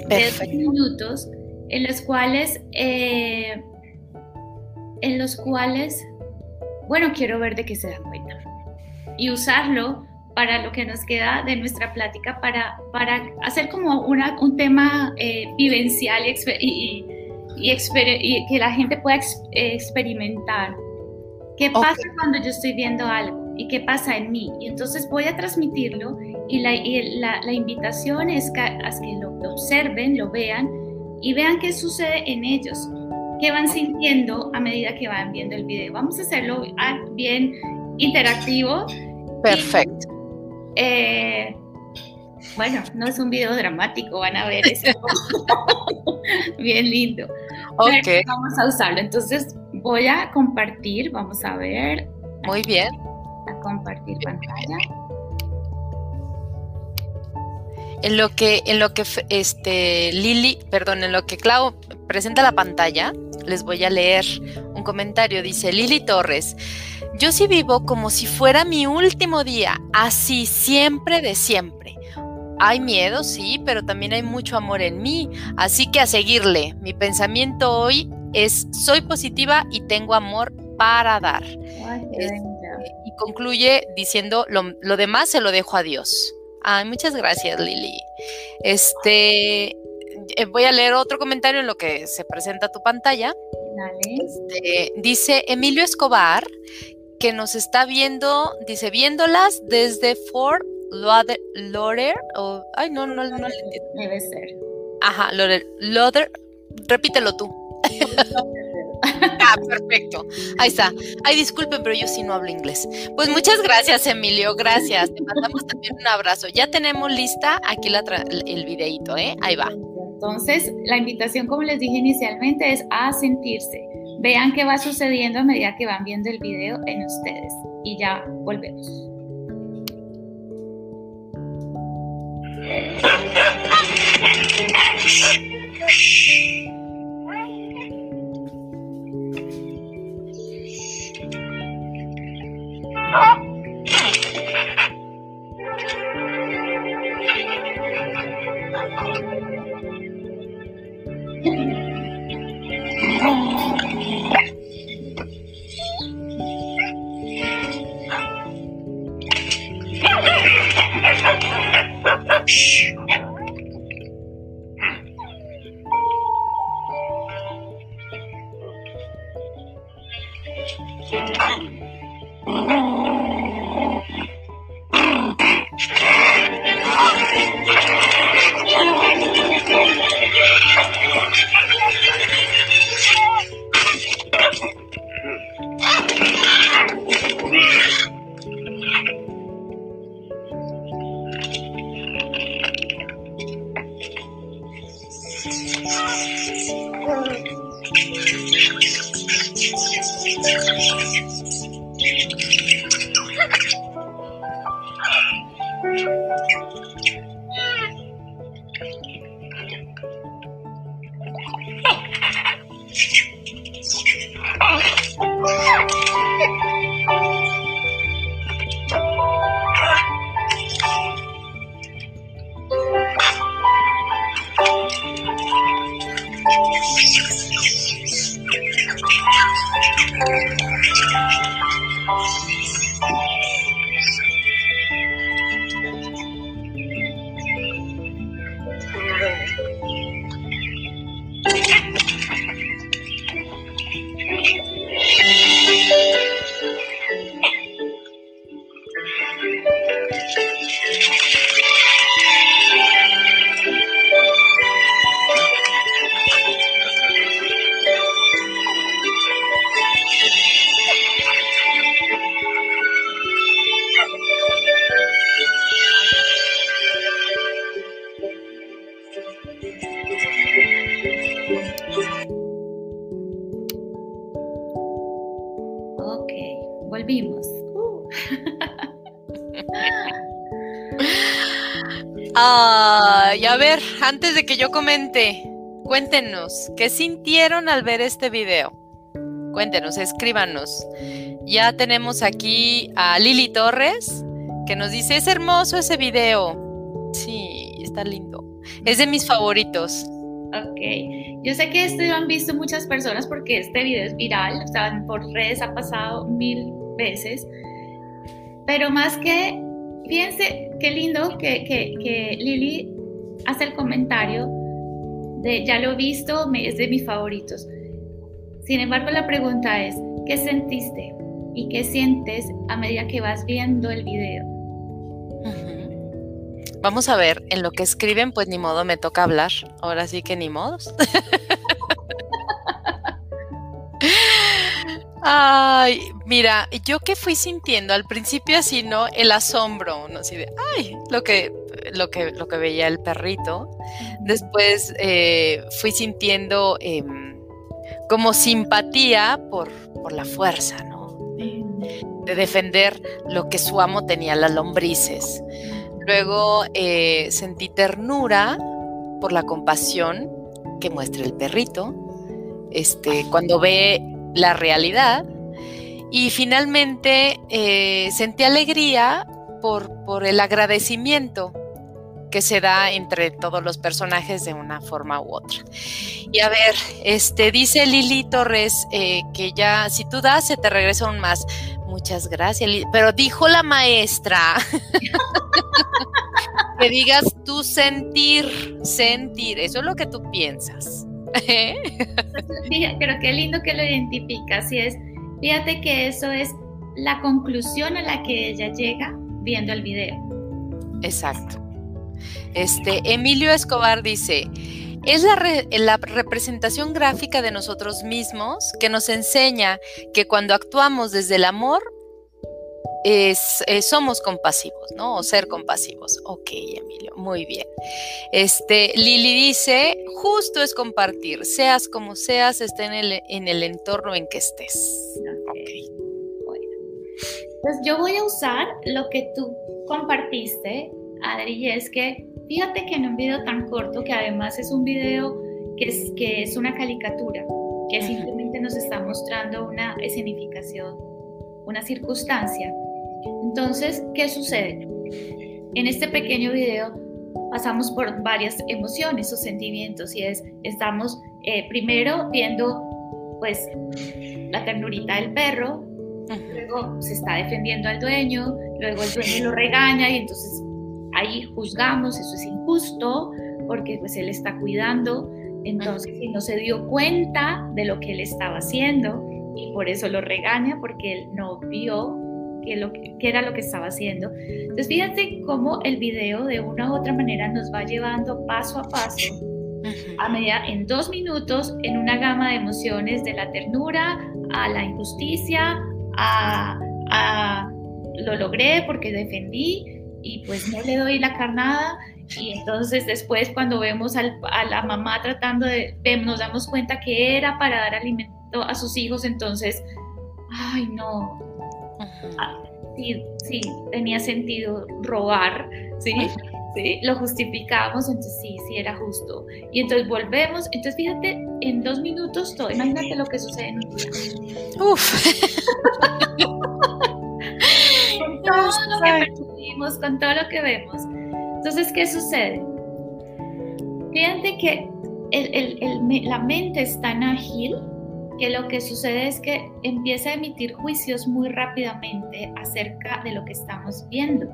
Perfecto. de dos minutos, en los cuales, eh, en los cuales, bueno, quiero ver de qué se dan cuenta y usarlo para lo que nos queda de nuestra plática, para, para hacer como una, un tema eh, vivencial y, y, y, y, que la gente pueda ex experimentar ¿Qué pasa okay. cuando yo estoy viendo algo? y qué pasa en mí. Y entonces voy a transmitirlo y la, la, invitación es que, a que lo, observen, lo vean y vean qué sucede en ellos, qué van sintiendo a medida que van viendo el video. Vamos a hacerlo ah, bien interactivo. Perfecto. Eh, bueno, no es un video dramático, van a ver eso. [laughs] [laughs] bien lindo. Ok. vamos a usarlo. Entonces voy a compartir, vamos a ver. Muy bien. A compartir pantalla. En lo que, en lo que este Lili, perdón, en lo que Clau presenta la pantalla, les voy a leer un comentario. Dice Lili Torres. Yo sí vivo como si fuera mi último día, así siempre de siempre. Hay miedo, sí, pero también hay mucho amor en mí, así que a seguirle. Mi pensamiento hoy es soy positiva y tengo amor para dar. Este, y concluye diciendo lo, lo demás se lo dejo a Dios. Ay, muchas gracias, Lili. Este, eh, voy a leer otro comentario en lo que se presenta tu pantalla. Este, dice Emilio Escobar que nos está viendo, dice, viéndolas desde Fort Lauderdale, o, ay, no, no, no, Debe ser. Ajá, Lauderdale, repítelo tú. Ah, perfecto. Ahí está. Ay, disculpen, pero yo sí no hablo inglés. Pues muchas gracias, Emilio. Gracias. Te mandamos también un abrazo. Ya tenemos lista aquí la el videito, ¿eh? Ahí va. Entonces, la invitación, como les dije inicialmente, es a sentirse. Vean qué va sucediendo a medida que van viendo el video en ustedes. Y ya volvemos. [laughs] a antes de que yo comente, cuéntenos, ¿qué sintieron al ver este video? Cuéntenos, escríbanos. Ya tenemos aquí a Lili Torres, que nos dice, es hermoso ese video. Sí, está lindo. Es de mis favoritos. Ok, yo sé que esto lo han visto muchas personas porque este video es viral, o sea, por redes ha pasado mil veces, pero más que, fíjense qué lindo que, que, que Lili hace el comentario de ya lo he visto, es de mis favoritos. Sin embargo, la pregunta es, ¿qué sentiste? y qué sientes a medida que vas viendo el video. Vamos a ver, en lo que escriben, pues ni modo me toca hablar. Ahora sí que ni modos. [laughs] Ay, mira, yo que fui sintiendo al principio así, ¿no? El asombro, ¿no? Así de, ay, lo que, lo que, lo que veía el perrito. Después eh, fui sintiendo em, como simpatía por, por la fuerza, ¿no? De, defender lo que su amo tenía, las lombrices. Luego eh, sentí ternura por la compasión que muestra el perrito. Este, cuando ve la realidad. Y finalmente eh, sentí alegría por, por, el agradecimiento que se da entre todos los personajes de una forma u otra. Y a ver, este dice Lili Torres eh, que ya si tú das se te regresa aún más. Muchas gracias, pero dijo la maestra [laughs] que digas tú sentir, sentir, eso es lo que tú piensas. Pero qué lindo que lo identificas. Y es, fíjate que eso es la conclusión a la que ella llega viendo el video. Exacto. Este, Emilio Escobar dice, es la, representación gráfica de nosotros mismos que nos enseña que cuando actuamos desde el amor, es, eh, somos compasivos, ¿no? O ser compasivos. Ok, Emilio, muy bien. Este, Lili dice, justo es compartir, seas como seas, esté en el, en el entorno en que estés. Okay. Bueno. Pues yo voy a usar lo que tú compartiste, Adri, y es que fíjate que en un video tan corto, que además es un video que es, que es una caricatura, que simplemente nos está mostrando una escenificación, una circunstancia, entonces, ¿qué sucede? En este pequeño video pasamos por varias emociones o sentimientos y es, estamos eh, primero viendo pues la ternurita del perro, luego se está defendiendo al dueño, luego el dueño lo regaña y entonces ahí juzgamos, eso es injusto porque pues él está cuidando, entonces si no se dio cuenta de lo que él estaba haciendo y por eso lo regaña porque él no vio qué, lo que, era lo que estaba haciendo. Entonces, fíjate cómo el video de una u otra manera nos va llevando paso a paso, a medida, en dos minutos, en una gama de emociones, de la ternura a la injusticia, a, lo logré porque defendí y pues no le doy la carnada. Y entonces después cuando vemos a la mamá tratando de, nos damos cuenta que era para dar alimento a sus hijos, entonces, ay no, Ah, sí, sí, tenía sentido robar, ¿sí? ¿sí? Lo justificamos, entonces sí, sí era justo. Y entonces volvemos, entonces fíjate, en dos minutos todo, imagínate lo que sucede en un día. Uf. [laughs] con todo lo que percibimos, con todo lo que vemos. Entonces, ¿qué sucede? Fíjate que el, el, la mente es tan ágil que lo que sucede es que empieza a emitir juicios muy rápidamente acerca de lo que estamos viendo.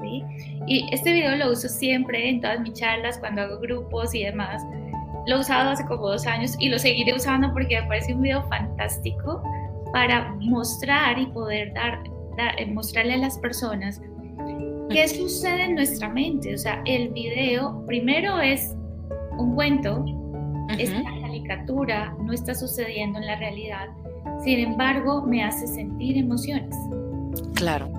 ¿Sí? Y este video lo uso siempre en todas mis charlas, cuando hago grupos y demás. Lo he usado hace como dos años y lo seguiré usando porque me parece un video fantástico para mostrar y poder dar, dar mostrarle a las personas qué sucede en nuestra mente. O sea, el video primero es un cuento, es una caricatura, no está sucediendo en la realidad, sin embargo me hace sentir emociones. Claro.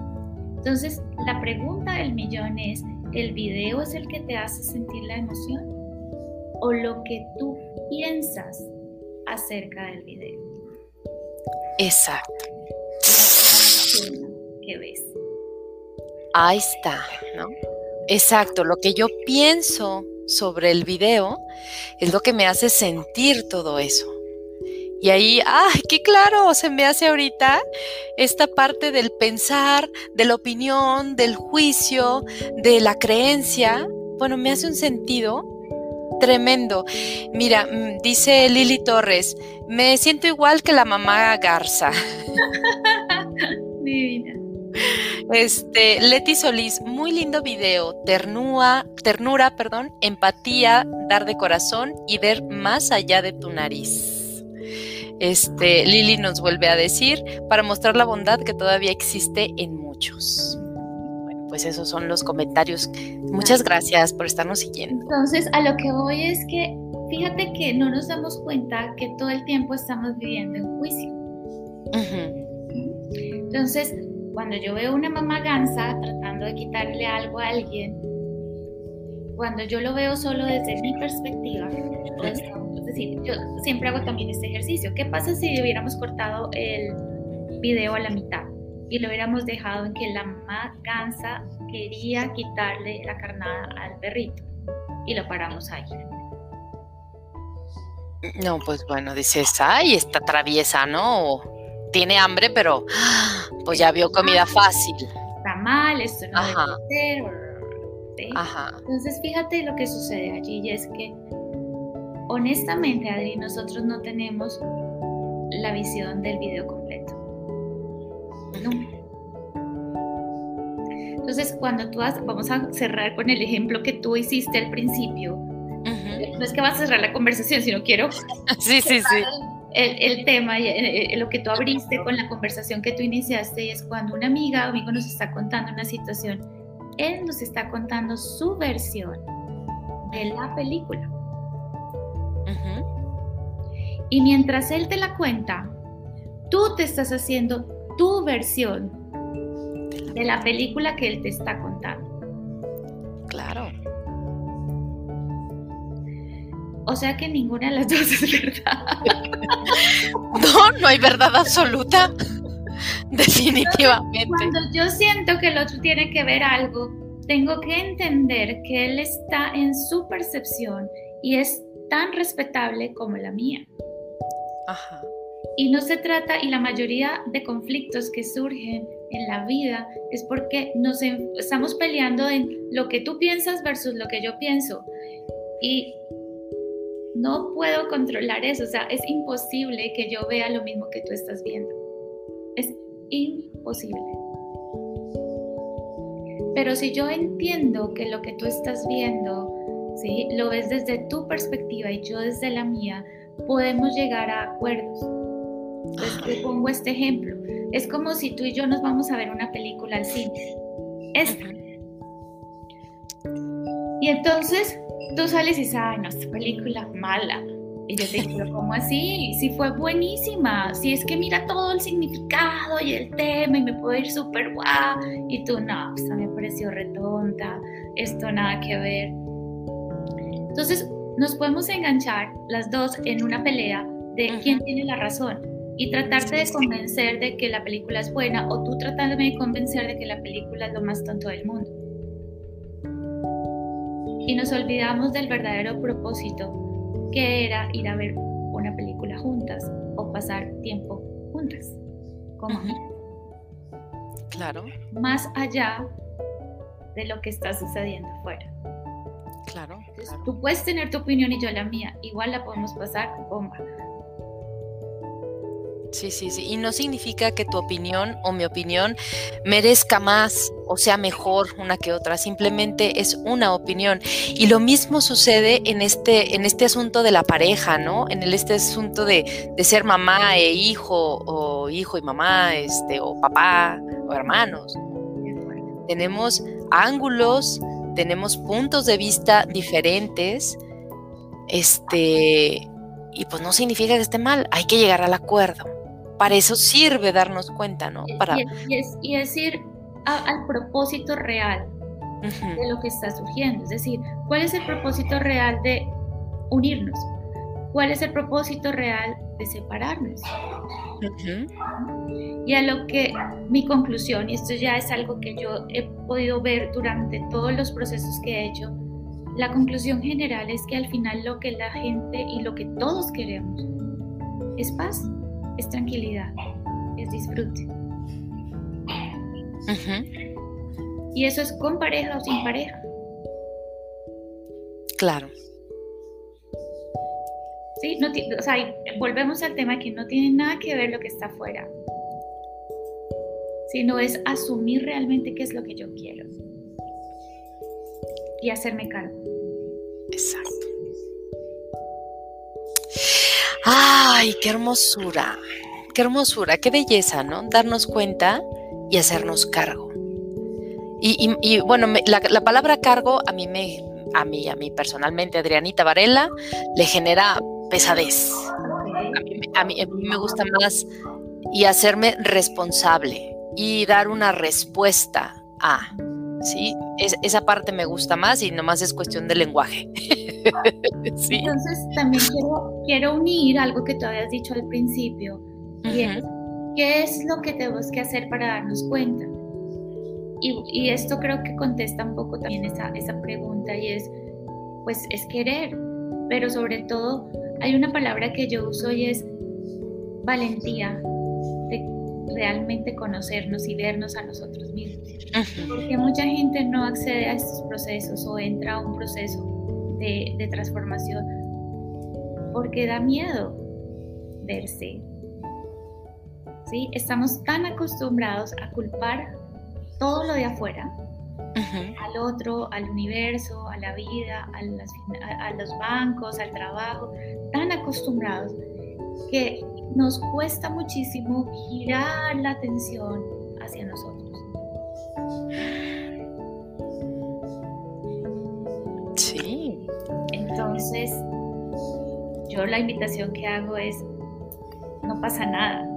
Entonces, la pregunta del millón es, ¿el video es el que te hace sentir la emoción? ¿O lo que tú piensas acerca del video? Exacto. ¿Qué ves? Ahí está, ¿no? Exacto, lo que yo pienso sobre el video es lo que me hace sentir todo eso. Y ahí, ¡ay, qué claro! Se me hace ahorita esta parte del pensar, de la opinión, del juicio, de la creencia. Bueno, me hace un sentido tremendo. Mira, mm, dice Lili Torres, me siento igual que la mamá Garza. [laughs] Divina. Este, Leti Solís, muy lindo video, ternura, ternura, perdón, empatía, dar de corazón y ver más allá de tu nariz. Este, Lili nos vuelve a decir, para mostrar la bondad que todavía existe en muchos. Bueno, pues esos son los comentarios. Muchas gracias por estarnos siguiendo. Entonces, a lo que voy es que fíjate que no nos damos cuenta que todo el tiempo estamos viviendo en juicio. Entonces, cuando yo veo una mamá gansa tratando de quitarle algo a alguien, cuando yo lo veo solo desde mi perspectiva, es decir, yo siempre hago también este ejercicio. ¿Qué pasa si hubiéramos cortado el video a la mitad y lo hubiéramos dejado en que la mamá gansa quería quitarle la carnada al perrito y lo paramos ahí? No, pues bueno, dices, ay, está traviesa, ¿no? Tiene hambre, pero [gasps] pues ya vio comida fácil. Está mal, esto no Ajá. debe ser. Ajá. Entonces, fíjate lo que sucede allí, y es que honestamente, Adri, nosotros no tenemos la visión del video completo. Entonces, cuando tú vas, vamos a cerrar con el ejemplo que tú hiciste al principio. No es que vas a cerrar la conversación, sino quiero [laughs] sí, sí, sí. El, tema, eh, eh, lo que tú abriste con la conversación que tú iniciaste, es cuando una amiga o amigo nos está contando una situación, él nos está contando su versión de la película. Y mientras él te la cuenta, tú te estás haciendo tu versión de la película que él te está contando. O sea que ninguna de las dos es verdad. [laughs] no, no hay verdad absoluta. [laughs] Definitivamente. Cuando yo siento que el otro tiene que ver algo, tengo que entender que él está en su percepción y es tan respetable como la mía. Ajá. Y no se trata, y la mayoría de conflictos que surgen en la vida es porque nos estamos peleando en lo que tú piensas versus lo que yo pienso. Y no puedo controlar eso, o sea, es imposible que yo vea lo mismo que tú estás viendo. Es imposible. Pero si yo entiendo que lo que tú estás viendo lo ves desde tu perspectiva y yo desde la mía, podemos llegar a acuerdos. Entonces, te pongo este ejemplo. Es como si tú y yo nos vamos a ver una película al cine. Esta. Y entonces tú sales y dices, ay, no, esta película mala. Y yo te [laughs] digo, ¿cómo así? Si fue buenísima. Si es que mira todo el significado y el tema y me puedo ir súper guau. Y tú, no, pues me pareció retonta. Esto nada que ver. Entonces nos podemos enganchar las dos en una pelea de quién tiene la razón y tratarte de convencer de que la película es buena o tú tratándome de convencer de que la película es lo más tonto del mundo. Y nos olvidamos del verdadero propósito que era ir a ver una película juntas o pasar tiempo juntas, como Claro. Más allá de lo que está sucediendo afuera. Claro, Tú puedes tener tu opinión y yo la mía, igual la podemos pasar bomba. Sí, sí, sí. Y no significa que tu opinión o mi opinión merezca más o sea mejor una que otra. Simplemente es una opinión. Y lo mismo sucede en este, en este asunto de la pareja, ¿no? En este asunto de, de ser mamá e hijo, o hijo y mamá, este, o papá, o hermanos. Tenemos ángulos tenemos puntos de vista diferentes, este, y pues no significa que esté mal, hay que llegar al acuerdo. Para eso sirve darnos cuenta, ¿no? Para... Y, es, ir al propósito real de lo que está surgiendo. Es decir, ¿cuál es el propósito real de unirnos? ¿Cuál es el propósito real de separarnos? Y a lo que mi conclusión, y esto ya es algo que yo he podido ver durante todos los procesos que he hecho, la conclusión general es que al final lo que la gente y lo que todos queremos es paz, es tranquilidad, es disfrute. Y eso es con pareja o sin pareja. Claro. ¿sí? No, o sea, volvemos al tema que no tiene nada que ver lo que está afuera, sino es asumir realmente qué es lo que yo quiero y hacerme cargo. Exacto. Ay, qué hermosura, qué hermosura, qué belleza, ¿no? Darnos cuenta y hacernos cargo. Y, bueno, la, palabra cargo a mí me, a mí, a mí personalmente, Adrianita Varela, le genera pesadez. A mí, a mí me gusta más y hacerme responsable y dar una respuesta a. ¿sí? esa parte me gusta más y nomás es cuestión de lenguaje. [laughs] [laughs] Entonces, también quiero, quiero unir algo que tú habías dicho al principio, y es, ¿qué es lo que tenemos que hacer para darnos cuenta? Y, y, esto creo que contesta un poco también esa, esa pregunta, y es, pues, es querer, pero sobre todo hay una palabra que yo uso y es valentía, realmente conocernos y vernos a nosotros mismos. Porque mucha gente no accede a estos procesos o entra a un proceso de, de transformación porque da miedo verse. ¿Sí? Estamos tan acostumbrados a culpar todo lo de afuera, al otro, al universo, a la vida, a, a los bancos, al trabajo, tan acostumbrados que nos cuesta muchísimo girar la atención hacia nosotros. Entonces, yo la invitación que hago es, no pasa nada,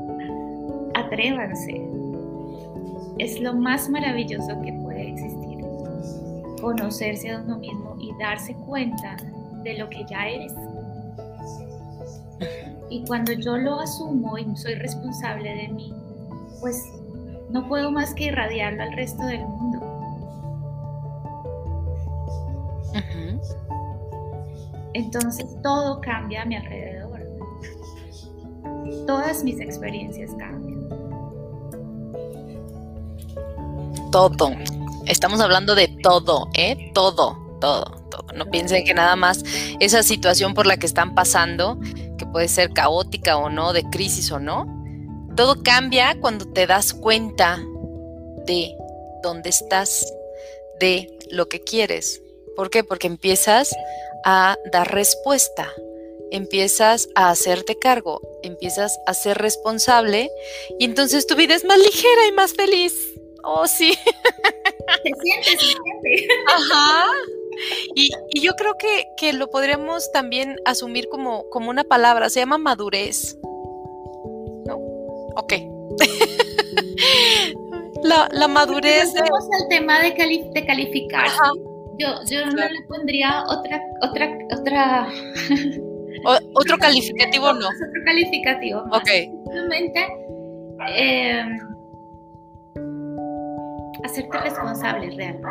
atrévanse. Es lo más maravilloso que puede existir. Conocerse a uno mismo y darse cuenta de lo que ya eres. Y cuando yo lo asumo y soy responsable de mí, pues no puedo más que irradiarlo al resto del mundo. Entonces todo cambia a mi alrededor. Todas mis experiencias cambian. Todo. Estamos hablando de todo, ¿eh? Todo, todo, todo. No piensen que nada más esa situación por la que están pasando puede ser caótica o no, de crisis o no, todo cambia cuando te das cuenta de dónde estás, de lo que quieres. ¿Por qué? Porque empiezas a dar respuesta, empiezas a hacerte cargo, empiezas a ser responsable y entonces tu vida es más ligera y más feliz. Oh, sí. Se siente, se siente. Ajá. Y, yo creo que, lo podríamos también asumir como, como una palabra, se llama madurez. ¿No? Ok. [laughs] la, la, madurez. Vamos al tema de, de calificar. Yo, yo no le pondría otra, otra, otra. otro calificativo no. Otro calificativo. Ok. Simplemente eh, hacerte responsable realmente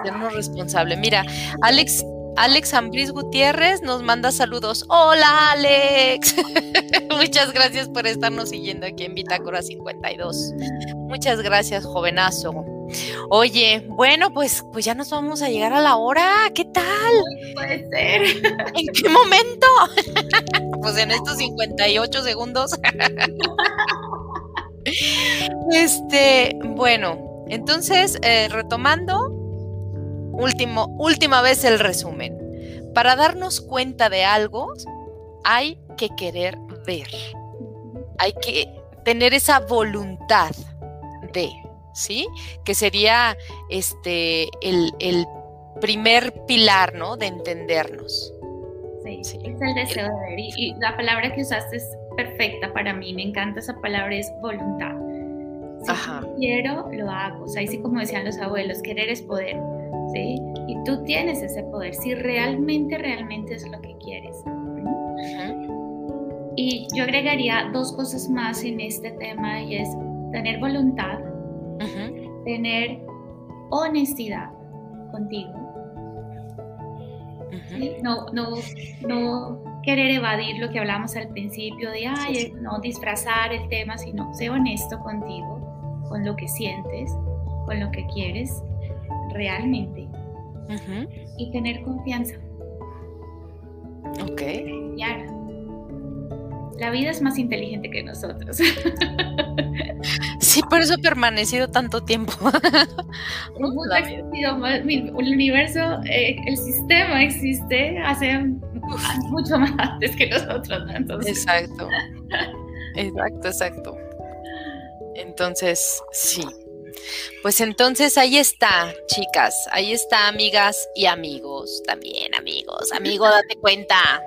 hacernos responsable. Mira, Alex, Alex Ambris Gutiérrez nos manda saludos. Hola Alex. [laughs] Muchas gracias por estarnos siguiendo aquí en Bitácora 52. Muchas gracias, jovenazo. Oye, bueno, pues, pues ya nos vamos a llegar a la hora. ¿Qué tal? Puede ser. [laughs] ¿En qué momento? [laughs] pues en estos 58 segundos. [laughs] este, bueno, entonces, eh, retomando, Último, última vez el resumen. Para darnos cuenta de algo, hay que querer ver. Hay que tener esa voluntad de, ¿sí? Que sería este el, primer pilar, ¿no? De entendernos. Sí, es el deseo de ver. Y, la palabra que usaste es perfecta para mí. Me encanta esa palabra, es voluntad. Si quiero, lo hago. O sea, así como decían los abuelos, querer es poder. ¿sí? Y tú tienes ese poder, si realmente, realmente es lo que quieres. Y yo agregaría dos cosas más en este tema y es tener voluntad, tener honestidad contigo. no, no, no querer evadir lo que hablamos al principio de, ay, no disfrazar el tema, sino ser honesto contigo, con lo que sientes, con lo que quieres realmente y tener confianza. Ok. La vida es más inteligente que nosotros. [laughs] Sí, por eso he permanecido tanto tiempo. [laughs] el universo, eh, el sistema existe hace mucho más antes que nosotros, Exacto. [laughs] Exacto, exacto. Entonces, sí. Pues entonces ahí está, chicas, ahí está, amigas y amigos, también amigos. Amigo, date cuenta.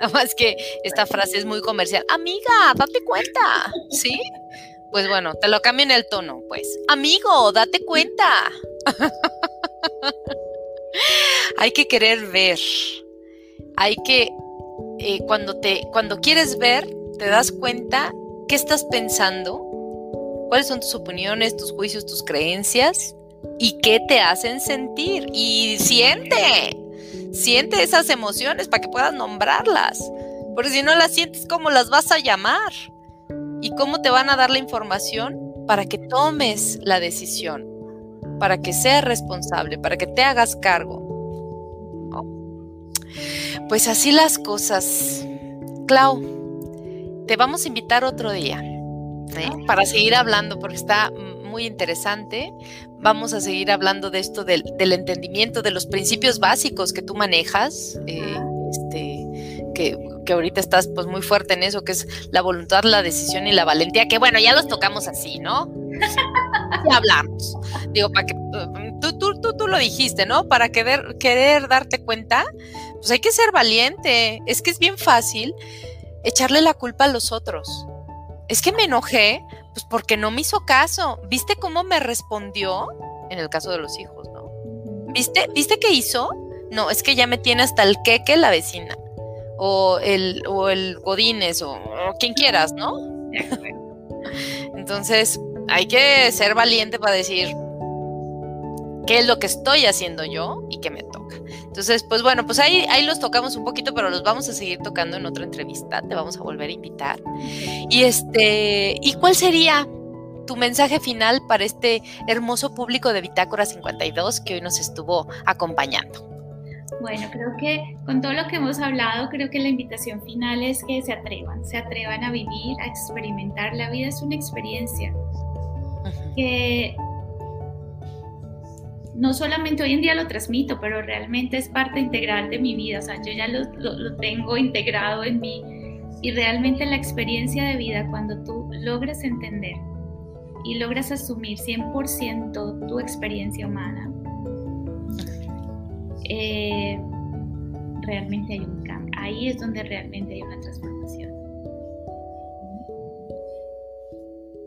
Nada más que esta frase es muy comercial. Amiga, date cuenta, ¿sí? Pues bueno, te lo cambio en el tono, pues. Amigo, date cuenta. [laughs] Hay que querer ver. Hay que, eh, cuando, te, cuando quieres ver, te das cuenta qué estás pensando cuáles son tus opiniones, tus juicios, tus creencias y qué te hacen sentir. Y siente, siente esas emociones para que puedas nombrarlas. Porque si no las sientes, ¿cómo las vas a llamar? ¿Y cómo te van a dar la información para que tomes la decisión? Para que seas responsable, para que te hagas cargo. Pues así las cosas. Clau, te vamos a invitar otro día para seguir hablando, porque está muy interesante. Vamos a seguir hablando de esto del, entendimiento de los principios básicos que tú manejas, eh, este, que, ahorita estás pues muy fuerte en eso, que es la voluntad, la decisión y la valentía, que bueno, ya los tocamos así, ¿no? [laughs] ya hablamos. Digo, para que tú, tú, tú, tú lo dijiste, ¿no? Para querer, querer darte cuenta, pues hay que ser valiente. Es que es bien fácil echarle la culpa a los otros es que me enojé, pues porque no me hizo caso. ¿Viste cómo me respondió? En el caso de los hijos, ¿no? ¿Viste, ¿Viste qué hizo? No, es que ya me tiene hasta el queque la vecina. O el, o el Godines, o, o quien quieras, ¿no? [laughs] Entonces, hay que ser valiente para decir qué es lo que estoy haciendo yo y qué me toca. Entonces, pues bueno, pues ahí, ahí los tocamos un poquito, pero los vamos a seguir tocando en otra entrevista, te vamos a volver a invitar. Y este, ¿y cuál sería tu mensaje final para este hermoso público de Bitácora 52 que hoy nos estuvo acompañando? Bueno, creo que con todo lo que hemos hablado, creo que la invitación final es que se atrevan, se atrevan a vivir, a experimentar. La vida es una experiencia que no solamente hoy en día lo transmito, pero realmente es parte integral de mi vida, o sea, yo ya lo, tengo integrado en mí y realmente la experiencia de vida, cuando tú logras entender y logras asumir 100% tu experiencia humana, eh, realmente hay un cambio, ahí es donde realmente hay una transformación.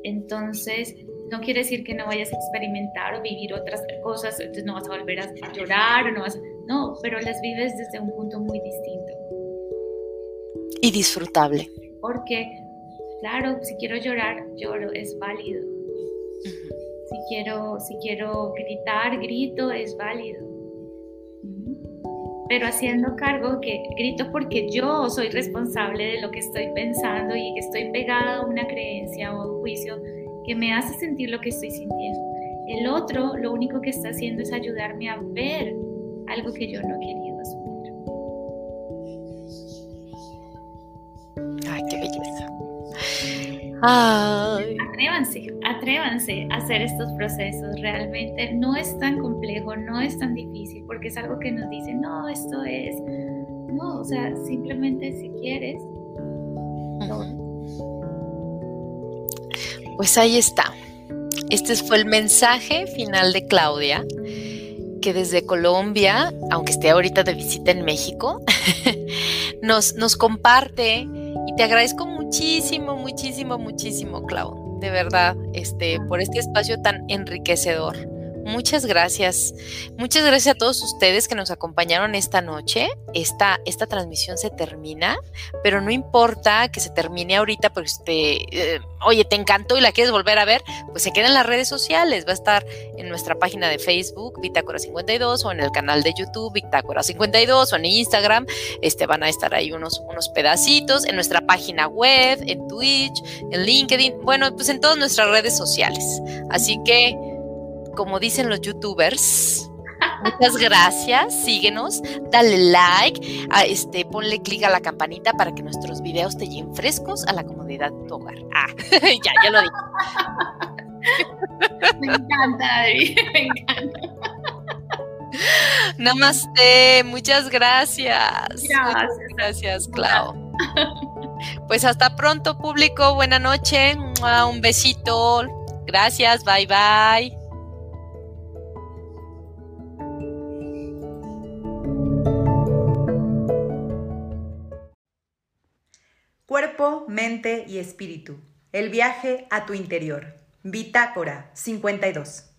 Entonces, no quiere decir que no vayas a experimentar o vivir otras cosas, entonces no vas a volver a llorar o no vas a... No, pero las vives desde un punto muy distinto. Y disfrutable. Porque, claro, si quiero llorar, lloro, es válido. Si quiero, si quiero gritar, grito, es válido. Pero haciendo cargo que grito porque yo soy responsable de lo que estoy pensando y que estoy pegada a una creencia o a un juicio que me hace sentir lo que estoy sintiendo. El otro lo único que está haciendo es ayudarme a ver algo que yo no he querido asumir. Ay, qué belleza. Atrévanse, atrévanse a hacer estos procesos. Realmente no es tan complejo, no es tan difícil, porque es algo que nos dice, no, esto es, no, o sea, simplemente si quieres, pues ahí está. Este fue el mensaje final de Claudia, que desde Colombia, aunque esté ahorita de visita en México, [laughs] nos, nos comparte. Y te agradezco muchísimo, muchísimo, muchísimo, Clau, de verdad, este, por este espacio tan enriquecedor. Muchas gracias. Muchas gracias a todos ustedes que nos acompañaron esta noche. Esta, esta transmisión se termina, pero no importa que se termine ahorita porque usted, eh, oye, te encantó y la quieres volver a ver, pues se queda en las redes sociales. Va a estar en nuestra página de Facebook, Bitácora 52, o en el canal de YouTube, Bitácora 52, o en Instagram. Este, van a estar ahí unos, unos pedacitos. En nuestra página web, en Twitch, en LinkedIn, bueno, pues en todas nuestras redes sociales. Así que como dicen los youtubers. Muchas gracias, síguenos, dale like, este, ponle clic a la campanita para que nuestros videos te lleguen frescos a la comodidad de tu hogar. Ah, [laughs] ya, ya lo dije. [laughs] Me encanta, David, [laughs] me encanta. Namaste, muchas gracias. Gracias. Muchas gracias, Clau. Pues hasta pronto, público. Buena noche. Un besito. Gracias. Bye, bye. cuerpo, mente y espíritu. El viaje a tu interior. Bitácora 52.